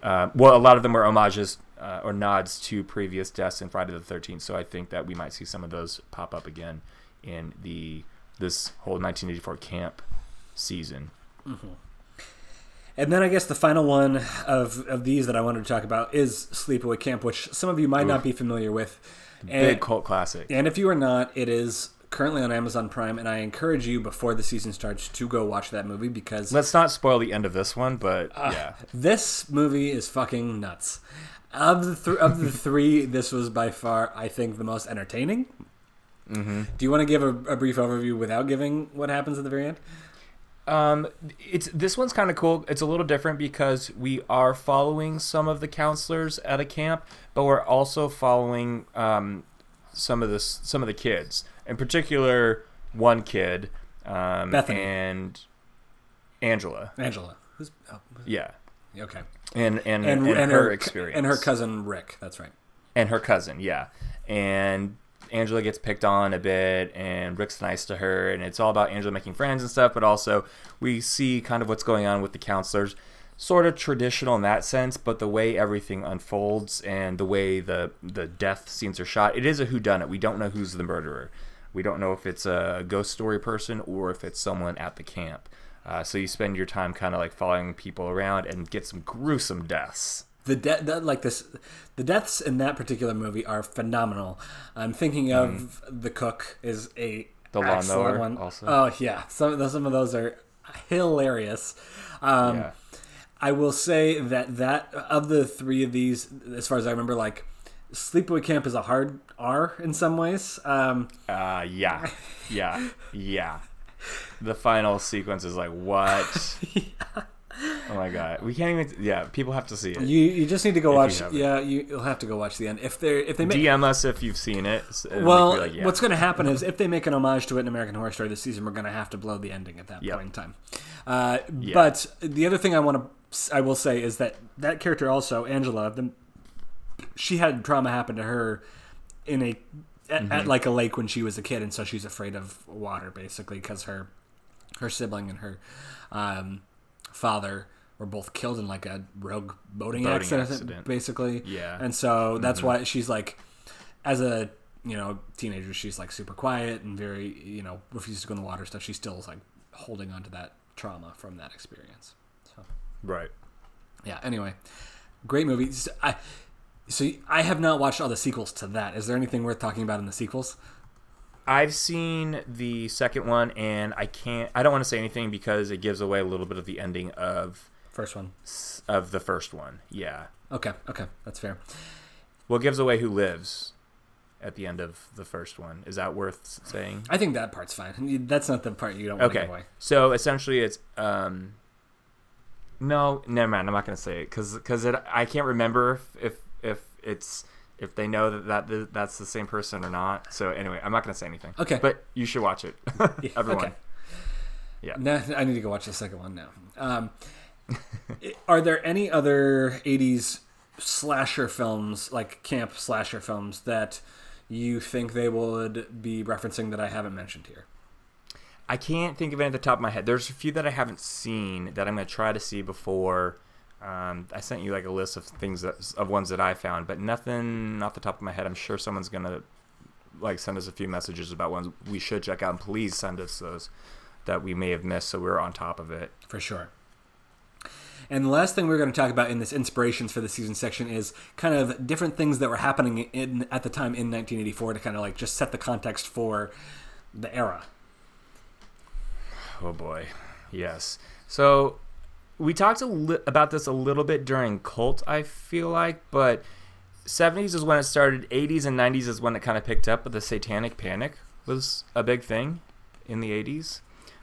Uh, well, a lot of them were homages uh, or nods to previous deaths in Friday the 13th. So I think that we might see some of those pop up again in the this whole 1984 camp season. And then I guess the final one of, of these that I wanted to talk about is Sleepaway Camp, which some of you might not be familiar with. Big cult classic. And if you are not, it is currently on Amazon Prime, and I encourage you before the season starts to go watch that movie because Let's not spoil the end of this one, but yeah. this movie is fucking nuts. Of the th- of the three, this was by far, I think, the most entertaining. Mm-hmm. Do you want to give a, a brief overview without giving what happens at the very end? Um, it's this one's kind of cool. It's a little different because we are following some of the counselors at a camp, but we're also following um, some of the some of the kids. In particular, one kid, um, Bethany. and Angela. Angela, who's oh, Yeah, okay, and and and, and, and her, her experience and her cousin Rick. That's right. and her cousin, yeah. And Angela gets picked on a bit, and Rick's nice to her, and it's all about Angela making friends and stuff. But also, we see kind of what's going on with the counselors, sort of traditional in that sense. But the way everything unfolds and the way the the death scenes are shot, it is a whodunit. We don't know who's the murderer. We don't know if it's a ghost story person or if it's someone at the camp. Uh, so you spend your time kind of like following people around and get some gruesome deaths. the de- the, like this the deaths in that particular movie are phenomenal i'm thinking of the cook is a The lawnmower one. also. oh yeah some of those, some of those are hilarious um Yeah. i will say that that of the three of these as far as i remember like sleepaway camp is a hard r in some ways um Uh, yeah, yeah, yeah. The final sequence is like what? Oh my god, we can't even. Yeah, people have to see it. you you just need to go you watch haven't. yeah you, you'll have to go watch the end if they're if they make DM us if you've seen it. s- and we Well, like, yeah. what's going to happen is if they make an homage to it in American Horror Story this season, we're going to have to blow the ending at that Yep. point in time. Uh, Yeah. But the other thing I want to, I will say is that that character also, Angela, the, she had trauma happen to her in a at, Mm-hmm. at like a lake when she was a kid, and so she's afraid of water basically because her her sibling and her um, father were both killed in like a rogue boating, Boating accident, accident. basically. Yeah. And so that's Mm-hmm. why she's like, as a you know teenager, she's like super quiet and very you know refuses to go in the water stuff. She still is like holding on to that trauma from that experience. So right? yeah. Anyway, great movie. I so I have not watched all the sequels to that. Is there anything worth talking about in the sequels? I've seen the second one, and I can't. I don't want to say anything because it gives away a little bit of the ending of First one. of the first one. Yeah, Okay. Okay. That's fair. well, it gives away who lives at the end of the first one. Is that worth saying? I think that part's fine. That's not the part you don't want to Okay. give away. So essentially, it's um. No, never mind. I'm not gonna say it because it. I can't remember if, if if it's if they know that, that that's the same person or not. So anyway, I'm not gonna say anything. Okay. But you should watch it, everyone. okay. Yeah. Nah, I need to go watch the second one now. Um, are there any other '80s slasher films, like camp slasher films, that you think they would be referencing that I haven't mentioned here? I can't think of it at the top of my head. There's a few that I haven't seen that I'm gonna try to see before. Um, I sent you like a list of things that of ones that I found, but nothing off the top of my head. I'm sure someone's gonna like send us a few messages about ones we should check out, and please send us those that we may have missed, so we're on top of it. For sure. And the last thing we're going to talk about in this inspirations for the season section is kind of different things that were happening in at the time in 1984 to kind of like just set the context for the era. Oh boy, yes. So we talked a li- about this a little bit during Cult, I feel like, but 70s is when it started. 80s and 90s is when it kind of picked up. But the Satanic Panic was a big thing in the 80s.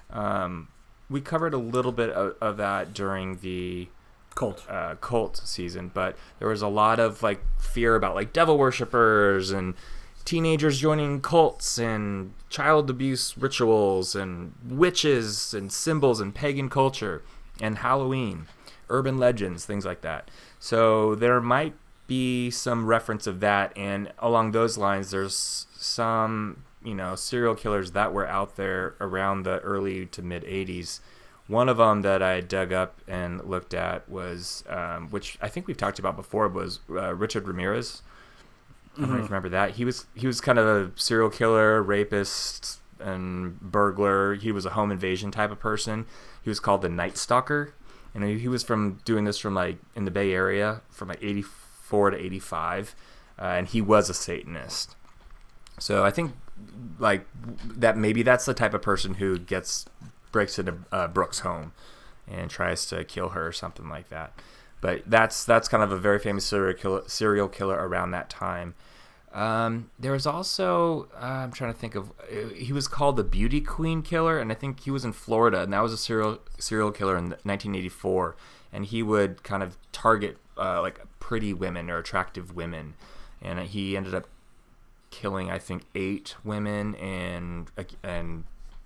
Um, we covered a little bit of, of that during the Colt. uh, cult season, but there was a lot of like fear about like devil worshippers and teenagers joining cults and child abuse rituals and witches and symbols and pagan culture and Halloween, urban legends, things like that. So there might be some reference of that, and along those lines, there's some you know serial killers that were out there around the early to mid 80s. One of them that I dug up and looked at was, um, which I think we've talked about before, was uh, Richard Ramirez. I don't know if you remember that. He was he was kind of a serial killer, rapist, and burglar. He was a home invasion type of person. He was called the Night Stalker, and he was from doing this from like in the Bay Area from like '84 to '85, uh, and he was a Satanist. So I think like that maybe that's the type of person who gets breaks into uh, Brooks' home and tries to kill her or something like that. But that's that's kind of a very famous serial killer, serial killer around that time. Um, there was also uh, I'm trying to think of uh, he was called the Beauty Queen Killer, and I think he was in Florida, and that was a serial serial killer in 1984, and he would kind of target uh, like pretty women or attractive women, and he ended up killing I think eight women and and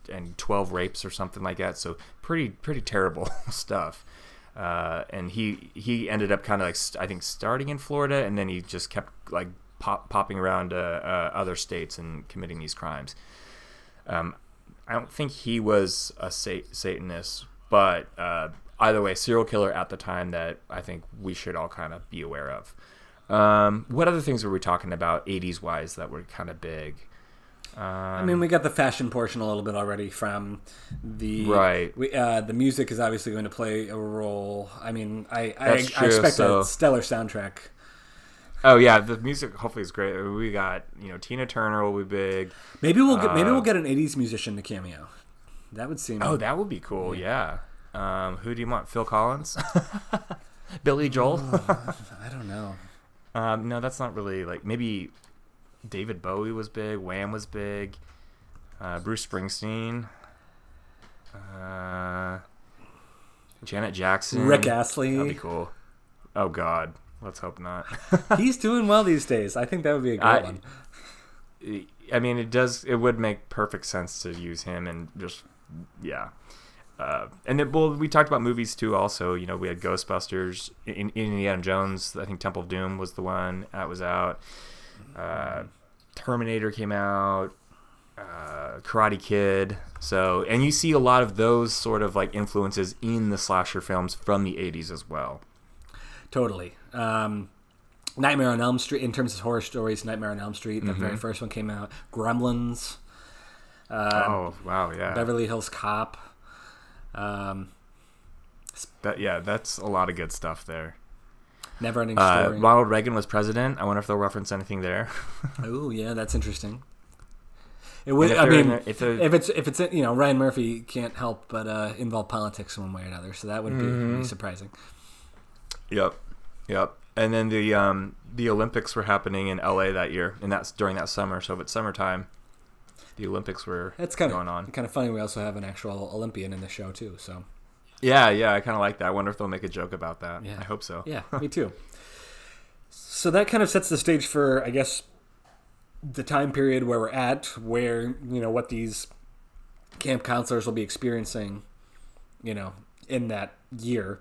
and 12 rapes or something like that. So pretty pretty terrible stuff. Uh, and he he ended up kind of like I think starting in Florida, and then he just kept like pop, popping around uh, uh, other states and committing these crimes. Um, I don't think he was a Satanist, but uh, either way, serial killer at the time that I think we should all kind of be aware of. Um, what other things were we talking about 80s wise that were kind of big? Um, I mean, we got the fashion portion a little bit already from the right. We, uh, the music is obviously going to play a role. I mean, I I, I, expect so, a stellar soundtrack. Oh yeah, the music hopefully is great. We got you know Tina Turner will be big. Maybe we'll get maybe we'll uh, get an '80s musician to cameo. That would seem. Oh, that would be cool. Yeah. yeah. Um, who do you want? Phil Collins, Billy Joel. oh, I don't know. Um, no, that's not really like maybe David Bowie was big. Wham was big. Uh, Bruce Springsteen. Uh, Janet Jackson. Rick Astley. That'd be cool. Oh God. Let's hope not. He's doing well these days. I think that would be a great I, one. I mean, it does. It would make perfect sense to use him and just yeah. Uh, and it, well, we talked about movies too. Also, you know, we had Ghostbusters, in, Indiana Jones. I think Temple of Doom was the one that was out. Uh, Terminator came out. Uh, Karate Kid. So, and you see a lot of those sort of like influences in the slasher films from the '80s as well. Totally. Um, Nightmare on Elm Street, in terms of horror stories, Nightmare on Elm Street, the mm-hmm. very first one came out. Gremlins. Uh, oh wow, yeah. Beverly Hills Cop. Um, that yeah, that's a lot of good stuff there. Never ending uh, story. Uh, Ronald Reagan was president. I wonder if they'll reference anything there. oh yeah, that's interesting. It would. I mean, a, if, if, it's if it's you know Ryan Murphy can't help but uh, involve politics one way or another, so that would mm-hmm. be surprising. Yep, yep. And then the um, the Olympics were happening in LA that year, and that's during that summer. So if it's summertime, the Olympics were that's kind going of, on. Kind of funny. We also have an actual Olympian in the show too. So yeah, yeah, I kind of like that. I wonder if they'll make a joke about that. Yeah. I hope so. Yeah, me too. So that kind of sets the stage for, I guess, the time period where we're at, where you know what these camp counselors will be experiencing, you know, in that year.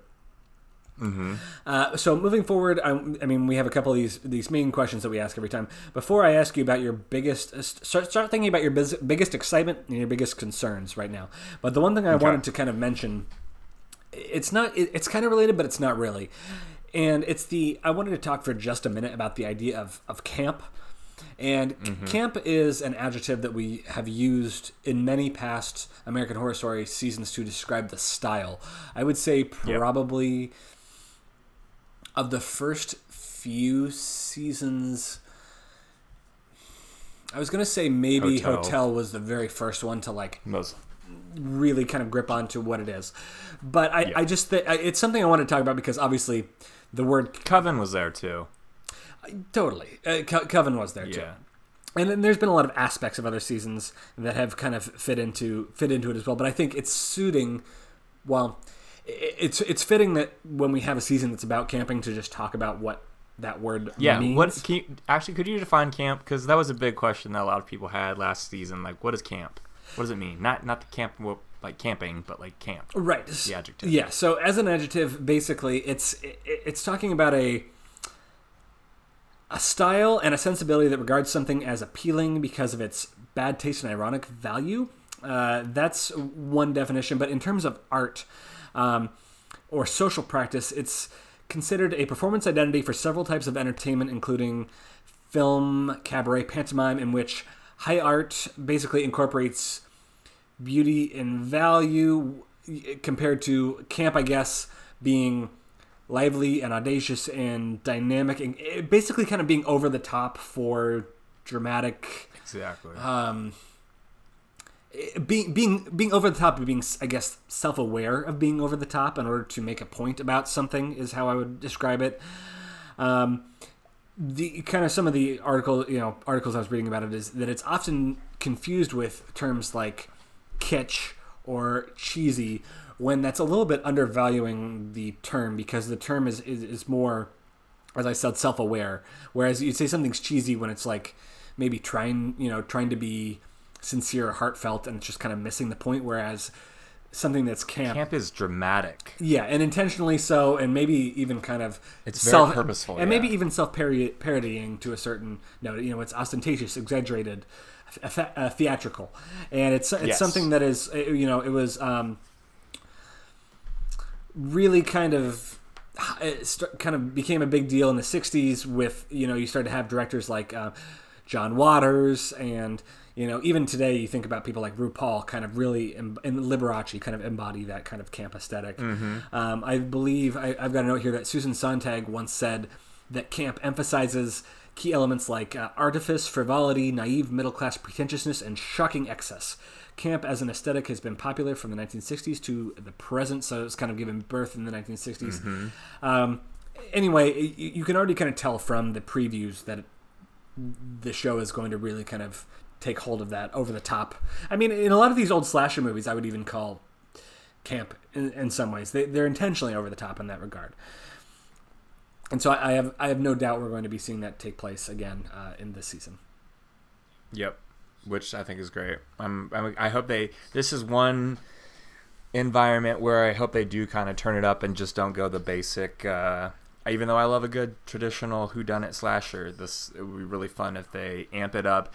Mm-hmm. Uh, so moving forward, I, I, mean, we have a couple of these these main questions that we ask every time. Before I ask you about your biggest, uh, start, start thinking about your biz, biggest excitement and your biggest concerns right now. But the one thing I okay. wanted to kind of mention, it's not, it, it's kind of related, but it's not really. And it's the I wanted to talk for just a minute about the idea of of camp. And mm-hmm. camp is an adjective that we have used in many past American Horror Story seasons to describe the style. I would say probably. Yep of the first few seasons I was gonna say maybe Hotel. Hotel, was the very first one to like most really kind of grip onto what it is, but I, yeah. I just th- it's something I want to talk about because obviously the word Coven was there too. Totally, uh, Co- Coven was there yeah. too. And then there's been a lot of aspects of other seasons that have kind of fit into fit into it as well. But I think it's suiting. Well, it's it's fitting that when we have a season that's about camping to just talk about what that word yeah means. what can you, actually could you define camp? Because that was a big question that a lot of people had last season like what is camp? What does it mean? Not not the camp like camping but like camp. Right. The adjective. yeah so as an adjective basically it's it's talking about a a style and a sensibility that regards something as appealing because of its bad taste and ironic value. Uh, that's one definition but in terms of art um, or social practice, it's considered a performance identity for several types of entertainment, including film, cabaret, pantomime, in which high art basically incorporates beauty and value compared to camp, I guess, being lively and audacious and dynamic and basically kind of being over the top for dramatic. Exactly. Um, eh, being being being over the top being I guess self aware of being over the top in order to make a point about something is how I would describe it. Um, the kind of some of the article you know articles I was reading about it is that it's often confused with terms like kitsch or cheesy when that's a little bit undervaluing the term because the term is is, is more as I said self aware whereas you'd say something's cheesy when it's like maybe trying you know trying to be sincere heartfelt and it's just kind of missing the point whereas something that's camp Camp is dramatic. yeah, and intentionally so, and maybe even kind of It's very purposeful, and maybe even self parodying to a certain note. You know, it's ostentatious, exaggerated, uh, theatrical, and it's it's Yes. something that is uh, you know it was um, really kind of it st- kind of became a big deal in the 60s with you know you started to have directors like uh, john waters and you know even today you think about people like rupaul kind of really and liberace kind of embody that kind of camp esthetic um, i believe I, i've got a note here that susan sontag once said that camp emphasizes key elements like uh, artifice frivolity naive middle class pretentiousness and shocking excess. Camp as an aesthetic has been popular from the 1960s to the present so it's kind of given birth in the 1960s um, anyway you, you can already kind of tell from the previews that the show is going to really kind of take hold of that over the top i mean in a lot of these old slasher movies i would even call camp in, in some ways they, they're intentionally over the top in that regard and so I, I have I have no doubt we're going to be seeing that take place again uh, in this season. Yep, which I think is great. I'm, I'm I hope they. This is one environment where I hope they do kind of turn it up and just don't go the basic. Uh, even though I love a good traditional whodunit slasher, this it would be really fun if they amp it up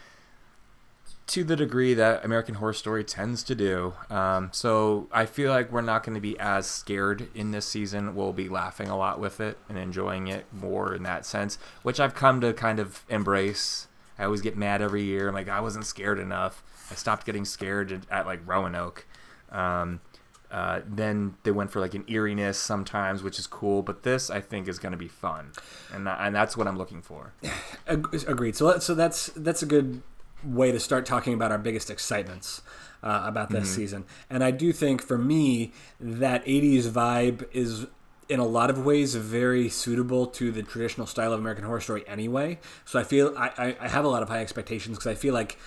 to the degree that American Horror Story tends to do. Um, so I feel like we're not going to be as scared in this season. We'll be laughing a lot with it and enjoying it more in that sense, which I've come to kind of embrace. I always get mad every year. I'm like, I wasn't scared enough. I stopped getting scared at, like Roanoke. Um, uh, then they went for like an eeriness sometimes, which is cool. But this, I think, is going to be fun, and and that's what I'm looking for. Agreed. So so that's that's a good way to start talking about our biggest excitements uh, about this season. And I do think for me that 80s vibe is in a lot of ways very suitable to the traditional style of American Horror Story anyway. So I feel I, I, I have a lot of high expectations because I feel like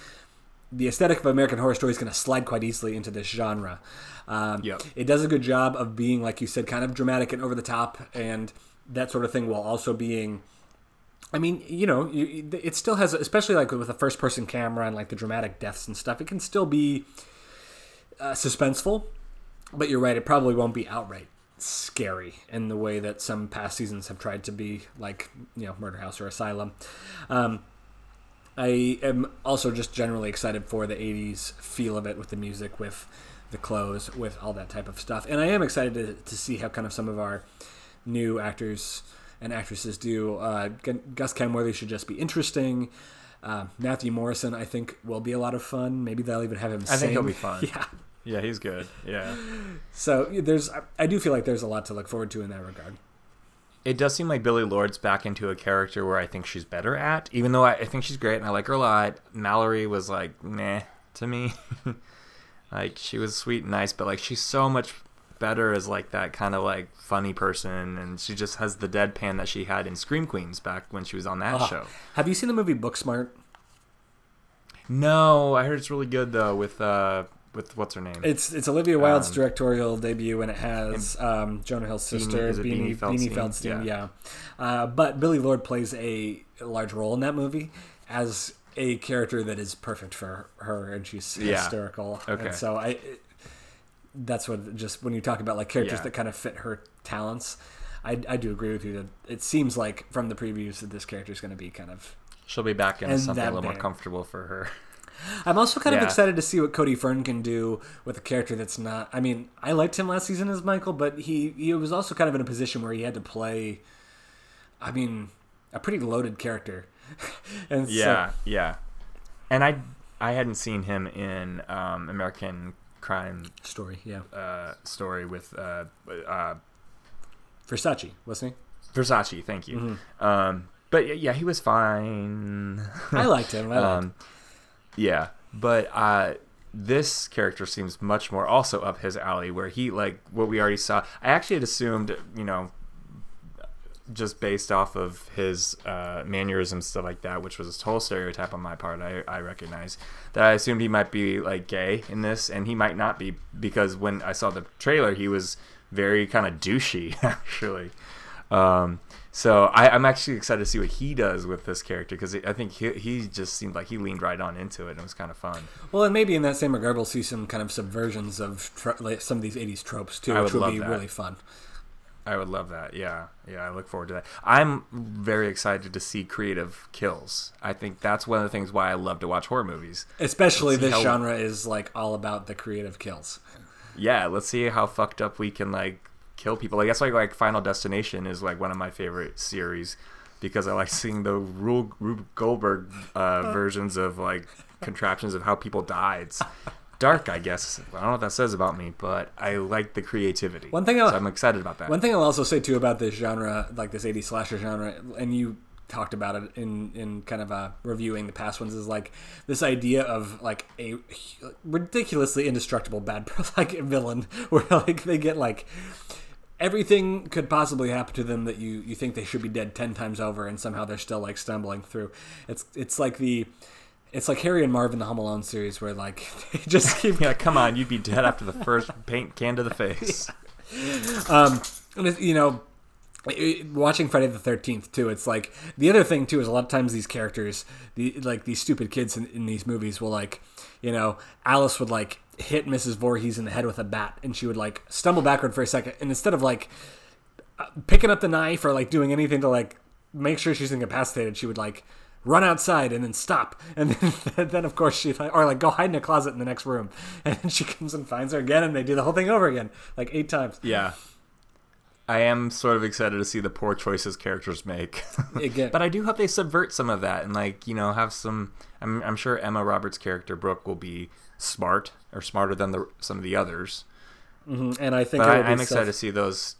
the aesthetic of American Horror Story is going to slide quite easily into this genre. Um, Yep. It does a good job of being, like you said, kind of dramatic and over the top and that sort of thing, while also being. I mean, you know, it still has, especially like with a first-person camera and like the dramatic deaths and stuff. It can still be uh, suspenseful, but you're right. It probably won't be outright scary in the way that some past seasons have tried to be, like you know, Murder House or Asylum. Um, I am also just generally excited for the 80s feel of it with the music, with the clothes, with all that type of stuff. And I am excited to, to see how kind of some of our new actors and actresses do. Uh, Gus Kenworthy should just be interesting. Uh, Matthew Morrison, I think, will be a lot of fun. Maybe they'll even have him I think he'll be fun. Yeah. Yeah, he's good. Yeah. So there's, I- I do feel like there's a lot to look forward to in that regard. It does seem like Billie Lourd's back into a character where I think she's better at, even though I, I think she's great and I like her a lot. Mallory was like, meh to me. like, she was sweet and nice, but like, she's so much better as like that kind of like funny person, and she just has the deadpan that she had in Scream Queens back when she was on that Ah. show. Have you seen the movie Booksmart? No, I heard it's really good though with uh with what's her name? It's it's Olivia Wilde's Um, directorial debut, and it has um, Jonah Hill's sister, Beanie, Beanie Beanie Feldstein? Feldstein. Yeah, Uh, but Billie Lourd plays a large role in that movie as a character that is perfect for her, and she's Yeah. hysterical. Okay. And so I, that's what just when you talk about like characters Yeah. that kind of fit her talents. I, I do agree with you that it seems like from the previews that this character is going to be kind of She'll be back into and something a little more comfortable for her. I'm also kind of excited to see what Cody Fern can do with a character that's not. I mean, I liked him last season as Michael, but he he was also kind of in a position where he had to play. I mean, a pretty loaded character, and so- Yeah, yeah. And I I hadn't seen him in um, American Crime story. Yeah, uh, Story with uh, uh, Versace wasn't Versace. Thank you. Mm-hmm. Um, but yeah, he was fine. I liked him. I liked um, yeah, but uh, this character seems much more also up his alley, where he like what we already saw. I actually had assumed, you know, just based off of his uh, mannerisms stuff like that, which was a total stereotype on my part. I, I recognize that I assumed he might be like gay in this, and he might not be because when I saw the trailer, he was very kind of douchey actually. Um, so I, I'm actually excited to see what he does with this character because I think he, he just seemed like he leaned right on into it and it was kind of fun. Well, and maybe in that same regard, we'll see some kind of subversions of tro- like some of these '80s tropes too, I which would would be that. really fun. I would love that. Yeah, yeah. I look forward to that. I'm very excited to see creative kills. I think that's one of the things why I love to watch horror movies. Especially this how- genre is like all about the creative kills. Yeah, let's see how fucked up we can like kill people. Like that's why like Final Destination is like one of my favorite series because I like seeing the Rube, Rube Goldberg uh, versions of like contraptions of how people die. Dark, I guess. I don't know what that says about me, but I like the creativity. One thing so I- I'm excited about that. One thing I'll also say too about this genre, like this 80s slasher genre, and you talked about it in in kind of uh, reviewing the past ones, is like this idea of like a ridiculously indestructible bad like villain, where like they get like everything could possibly happen to them that you you think they should be dead ten times over, and somehow they're still like stumbling through. It's it's like the it's like Harry and Marv in the Home Alone series, where like they just keep yeah, come on, you'd be dead after the first paint can to the face. Um, and you know, watching Friday the Thirteenth too, it's like the other thing too is a lot of times these characters, the like these stupid kids in, in these movies will like, you know, Alice would like hit Mrs. Voorhees in the head with a bat, and she would like stumble backward for a second, and instead of like uh, picking up the knife or like doing anything to like make sure she's incapacitated, she would like run outside and then stop, and then, then of course she like or like go hide in a closet in the next room, and then she comes and finds her again, and they do the whole thing over again like eight times. Yeah. I am sort of excited to see the poor choices characters make. Again. but I do hope they subvert some of that and like, you know, have some I'm I'm sure Emma Roberts' character Brooke will be smart or smarter than the some of the others. Mm-hmm. and I think I, i'm excited to see those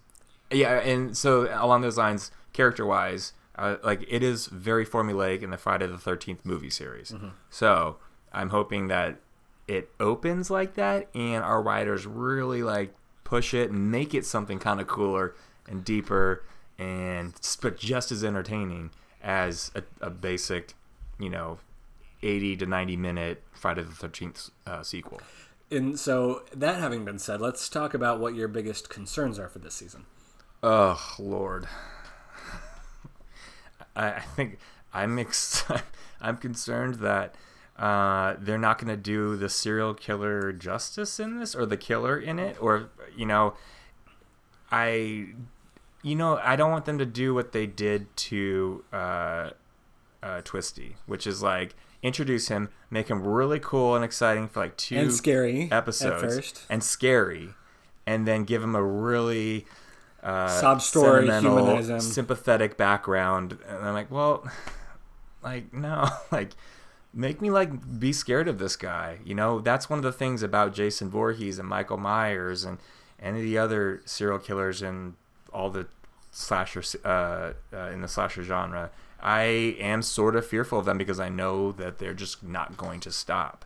Yeah, and so along those lines, character-wise, uh, like it is very formulaic in the Friday the 13th movie series. Mm-hmm. So, I'm hoping that it opens like that and our writers really like push it and make it something kind of cooler and deeper and but just as entertaining as a, a basic you know 80 to 90 minute friday the 13th uh, sequel And so that having been said, let's talk about what your biggest concerns are for this season. oh lord I, I think i'm ex- i'm concerned that uh, they're not going to do the serial killer justice in this or the killer in it or you know i you know i don't want them to do what they did to uh, uh, twisty which is like introduce him make him really cool and exciting for like two And scary episodes at first. and scary and then give him a really uh, Sob story, him. sympathetic background. And i'm like well like no like make me like be scared of this guy. You know that's one of the things about jason Voorhees and michael myers and any of the other serial killers and all the slasher uh, uh, in the slasher genre. I am sort of fearful of them because i know that they're just not going to stop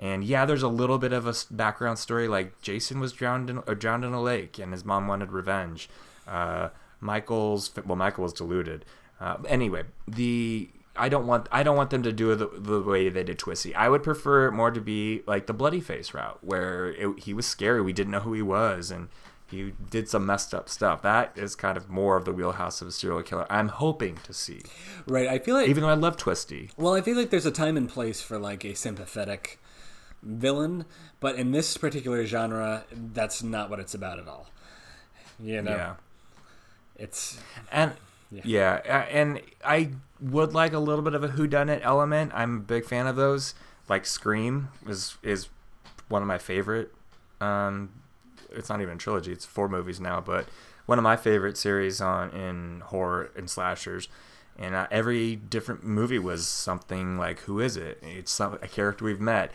and yeah, there's a little bit of a background story. Like Jason was drowned in, or drowned in a lake, and his mom wanted revenge. Uh, Michael's well, Michael was deluded. Uh, anyway, the I don't want I don't want them to do it the, the way they did Twisty. I would prefer it more to be like the bloody face route, where it, he was scary. We didn't know who he was, and he did some messed up stuff. That is kind of more of the wheelhouse of a serial killer. I'm hoping to see, Right. I feel like even though I love Twisty. well, I feel like there's a time and place for like a sympathetic villain, but in this particular genre, that's not what it's about at all. You know, Yeah. it's And yeah. a- and I would like a little bit of a whodunit element. I'm a big fan of those. Like Scream is is one of my favorite. Um, it's not even a trilogy; it's four movies now, but one of my favorite series on in horror and slashers. And uh, every different movie was something like, "Who is it?" It's some, a character we've met.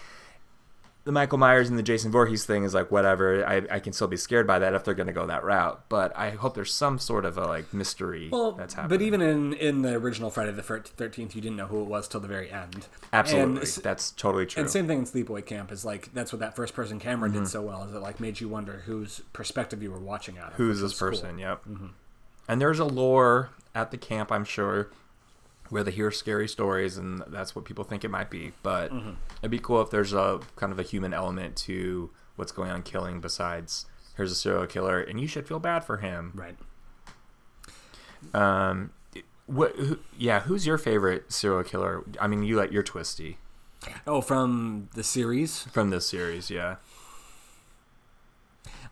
The Michael Myers and the Jason Voorhees thing is like whatever. I, I can still be scared by that if they're going to go that route. But I hope there's some sort of a like mystery Well, that's happening. but even in in the original Friday the Thirteenth, you didn't know who it was till the very end. absolutely, And that's totally true. And same thing in Sleepaway Camp is like that's what that first person camera Mm-hmm. did so well is it like made you wonder whose perspective you were watching out of. Who's this was cool. person? Yep. And there's a lore at the camp, I'm sure, where they hear scary stories, and that's what people think it might be. But it'd be cool if there's a kind of a human element to what's going on killing. Besides, here's a serial killer, and you should feel bad for him. Right. Um, what? Who, yeah, who's your favorite serial killer? I mean, you like your twisty Oh, from the series, from this series, yeah.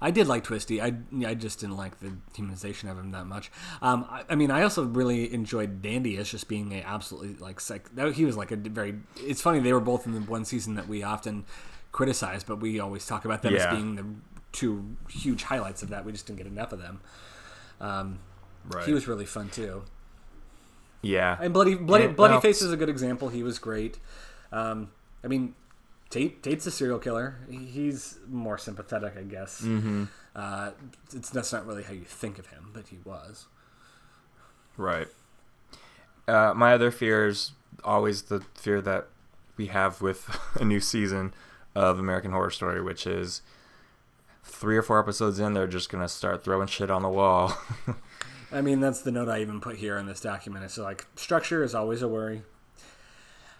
I did like Twisty. I I just didn't like the humanization of him that much. Um, I, I mean, I also really enjoyed Dandy as just being a absolutely like psych. That, he was like a very. It's funny they were both in the one season that we often criticize, but we always talk about them Yeah. as being the two huge highlights of that. We just didn't get enough of them. Um, Right. He was really fun too. yeah. And Bloody Bloody Yeah, Bloody well- Face is a good example. He was great. Um, I mean, Tate Tate's a serial killer. He's more sympathetic, I guess. mm-hmm. Uh, it's that's not really how you think of him, but he was. Right. Uh, my other fear is always the fear that we have with a new season of American Horror Story, which is three or four episodes in, they're just gonna start throwing shit on the wall. I mean, that's the note I even put here in this document. It's like structure is always a worry.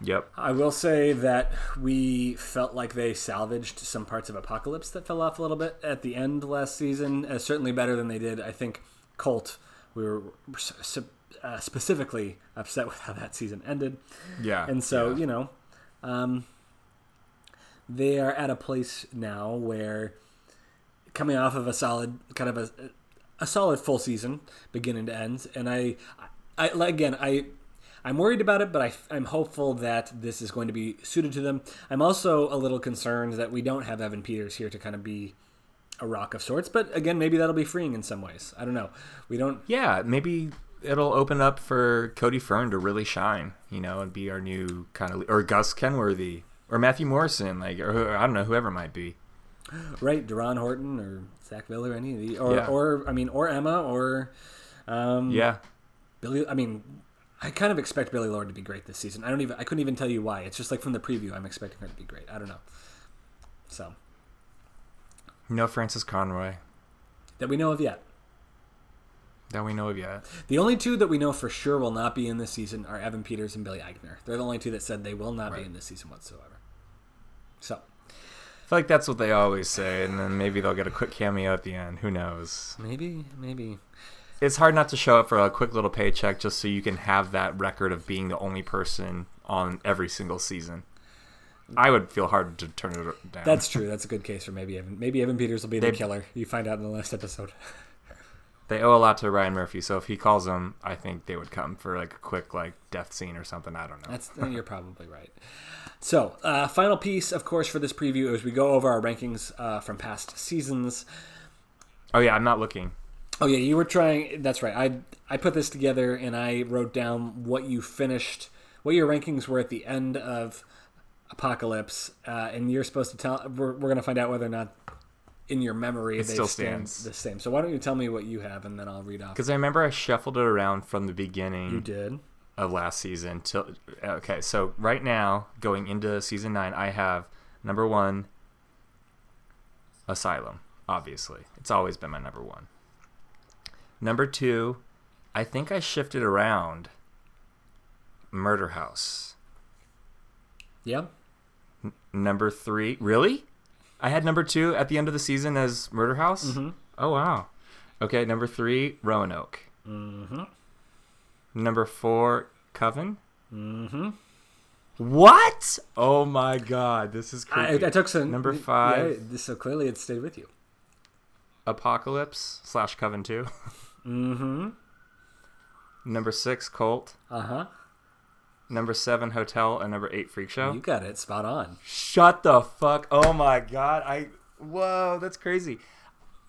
Yep. I will say that we felt like they salvaged some parts of Apocalypse that fell off a little bit at the end last season. Uh, certainly better than they did. I think Cult. We were uh, specifically upset with how that season ended. Yeah. and so yeah. you know um, they are at a place now where coming off of a solid kind of a, a solid full season beginning to end and i i again i i'm worried about it but I, i'm hopeful that this is going to be suited to them i'm also a little concerned that we don't have evan peters here to kind of be a rock of sorts but again maybe that'll be freeing in some ways i don't know we don't yeah, maybe it'll open up for Cody Fern to really shine, you know, and be our new kind of or Gus Kenworthy or Matthew Morrison, like or I don't know, whoever might be. right DeRon Horton or Zach Miller any of the or Yeah. or I mean or Emma or um Yeah. Billie I mean I kind of expect Billie Lourd to be great this season. I don't even I couldn't even tell you why. It's just like from the preview I'm expecting her to be great. I don't know. So, No Frances Conroy that we know of yet. that we know of yet. The only two that we know for sure will not be in this season are Evan Peters and Billy Eichner. They're the only two that said they will not be in this season whatsoever. So, I feel like that's what they always say, and then maybe they'll get a quick cameo at the end. Who knows? maybe maybe It's hard not to show up for a quick little paycheck just so you can have that record of being the only person on every single season. I would feel hard to turn it down. That's true. That's a good case for maybe Evan. Maybe Evan Peters will be the They- killer. You find out in the last episode. they owe a lot to Ryan Murphy, so if he calls them, I think they would come for like a quick like death scene or something. I don't know. That's you're probably right. So, uh, final piece, of course, for this preview is we go over our rankings uh, from past seasons. oh yeah, I'm not looking. Oh yeah, you were trying. That's right. I I put this together and I wrote down what you finished, what your rankings were at the end of Apocalypse, uh, and you're supposed to tell. We're, we're gonna find out whether or not in your memory It they still stand stands. the same. So why don't you tell me what you have and then I'll read off. Because I remember I shuffled it around from the beginning. You did. of last season till okay so right now going into season 9 i have number one asylum obviously it's always been my number one number two i think i shifted around murder house Yeah. number three really i had number two at the end of the season as murder house Mm-hmm. oh wow okay number three roanoke Mm-hmm. number four coven Mm-hmm. What? Oh my god, this is I, creepy. I took some Number five. this- so clearly it stayed with you. Apocalypse slash Coven two. Mm-hmm. Number six, Cult. Uh huh. Number seven, Hotel, and number eight, Freak Show. You got it. Spot on. Shut the fuck! Oh my god, I. Whoa, that's crazy.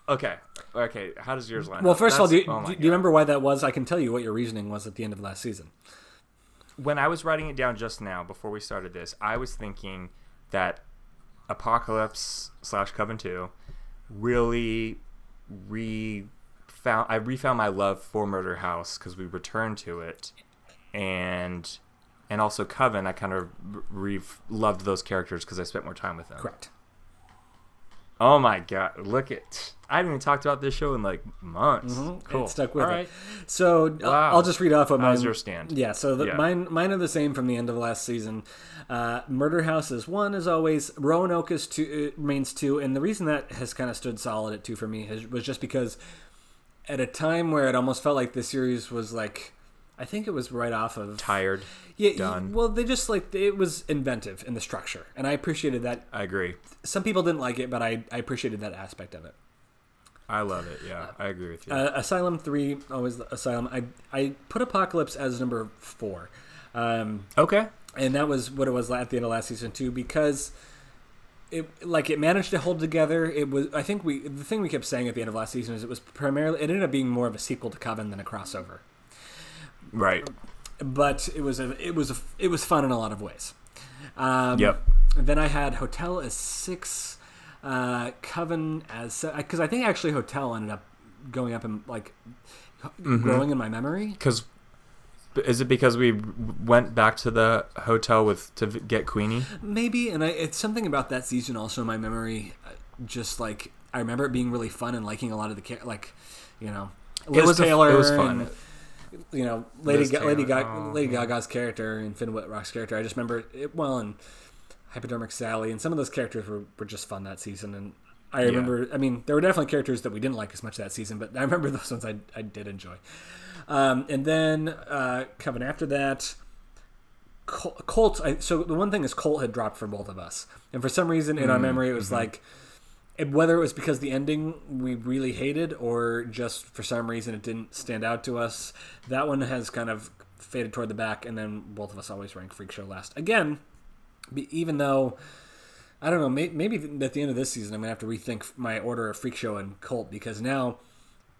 Okay, okay. How does yours line? Well, up? first of all, do you, oh do you remember why that was? I can tell you what your reasoning was at the end of last season. when I was writing it down just now before we started this, I was thinking that Apocalypse slash Coven Two really re found I refound my love for Murder House because we returned to it, and and also Coven I kind of re loved those characters because I spent more time with them. Correct. Oh my god! Look at I haven't even talked about this show in like months. Cool. It stuck with All it. right. So uh, Wow. I'll just read off what How's mine. your stand? Yeah. So the, Yeah. mine mine are the same from the end of last season. Uh, Murder House is one as always. Roanoke is two uh, remains two, and the reason that has kind of stood solid at two for me has, was just because at a time where it almost felt like the series was like. I think it was right off of Tired. yeah. done. Well, they just like it was inventive in the structure, and I appreciated that. I agree. Some people didn't like it, but I, I appreciated that aspect of it. I love it. Yeah, I agree with you. Uh, Asylum three, always Asylum. I I put Apocalypse as number four, um, okay. and that was what it was at the end of last season too, because it like it managed to hold together. It was I think we the thing we kept saying at the end of last season is it was primarily it ended up being more of a sequel to Coven than a crossover, Right. but it was a it was a, it was fun in a lot of ways. Um, Yep. Then I had Hotel as six, uh, Coven as because I think actually Hotel ended up going up and like Mm-hmm. growing in my memory. Because is it because we went back to the hotel with to get Queenie? Maybe, and I, it's something about that season also in my memory. uh, Just like I remember it being really fun and liking a lot of the like, you know, Liz was a f- Taylor. it was fun. and, you know, Lady Ga- Lady, Ga- oh, Lady Gaga's character and Finn Wittrock's character. I just remember it well, and Hypodermic Sally, and some of those characters were, were just fun that season. And I Yeah. remember, I mean, there were definitely characters that we didn't like as much that season, but I remember those ones I, I did enjoy. Um, and then uh, coming after that, Col- Cult. I, so the one thing is Cult had dropped for both of us, and for some reason in our memory it was like, it, whether it was because the ending we really hated or just for some reason it didn't stand out to us. That one has kind of faded toward the back, and then both of us always rank Freak Show last again. Even though I don't know, may, maybe at the end of this season I'm gonna have to rethink my order of Freak Show and Cult because now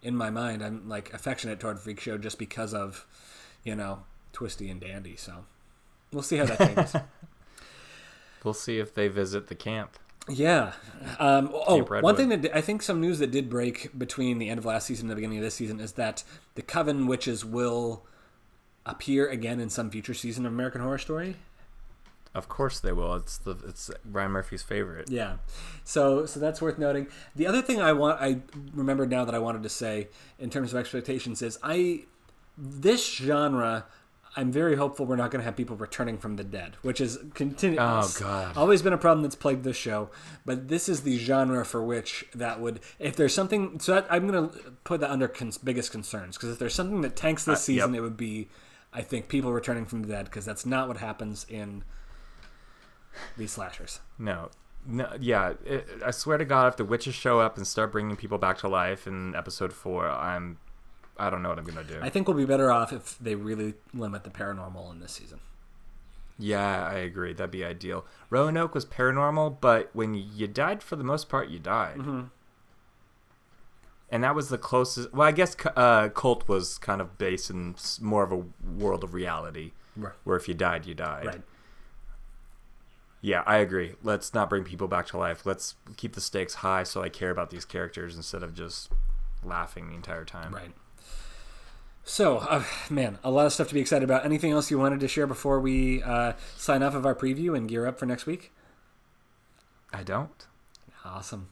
in my mind I'm like affectionate toward Freak Show just because of you know Twisty and Dandy. So we'll see how that changes. We'll see if they visit the camp. Yeah. Um, oh, one thing that I think some news that did break between the end of last season and the beginning of this season is that the Coven witches will appear again in some future season of American Horror Story. Of course they will. It's the it's Ryan Murphy's favorite. Yeah. So so that's worth noting. The other thing I want I remembered now that I wanted to say in terms of expectations is I this genre I'm very hopeful we're not going to have people returning from the dead, which is continu- Oh, God. always been a problem that's plagued this show. But this is the genre for which that would, if there's something, so that, I'm going to put that under cons- biggest concerns because if there's something that tanks this Uh, season, yep. it would be, I think, people returning from the dead because that's not what happens in these slashers. No. No, yeah, it, I swear to God, if the witches show up and start bringing people back to life in episode four, I'm, I don't know what I'm gonna do. I think we'll be better off if they really limit the paranormal in this season. yeah, I agree. That'd be ideal. Roanoke was paranormal, but when you died, for the most part, you died. Mm-hmm. And that was the closest. Well, I guess uh, Cult was kind of based in more of a world of reality, Right. where if you died, you died. Right. Yeah, I agree. Let's not bring people back to life. Let's keep the stakes high so I care about these characters instead of just laughing the entire time. Right. So, uh, man, a lot of stuff to be excited about. Anything else you wanted to share before we uh, sign off of our preview and gear up for next week? I don't. Awesome.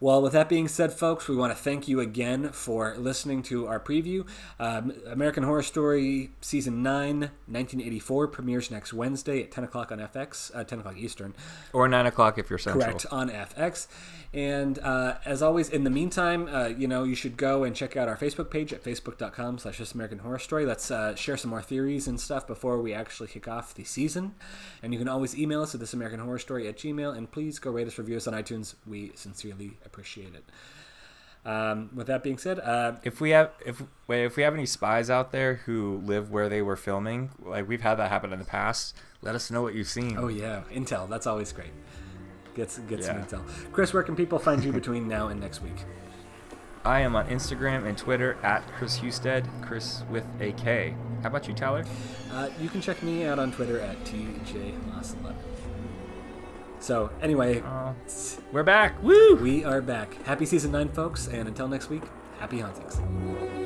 Well, with that being said, folks, we want to thank you again for listening to our preview. Um, American Horror Story Season 9, 1984, premieres next Wednesday at 10 o'clock on FX, uh, 10 o'clock Eastern. Or nine o'clock if you're central. Correct on FX. And uh, as always, in the meantime, uh, you know, you should go and check out our Facebook page at facebook.com slash This American Horror Story. Let's uh, share some more theories and stuff before we actually kick off the season. And you can always email us at This American Horror Story at Gmail. And please go rate us, review us on iTunes. We sincerely appreciate it. Um, with that being said, uh, If we have if wait, if we have any spies out there who live where they were filming, like we've had that happen in the past, let us know what you've seen. oh yeah, Intel. That's always great. Get, get some intel. Chris, where can people find you between now and next week? I am on Instagram and Twitter at Chris Husted, Chris with a K. How about you, Tyler? Uh, you can check me out on Twitter at TJ Masalet. So anyway, Oh, we're back. Woo! we are back. Happy season nine, folks, and until next week, happy hauntings.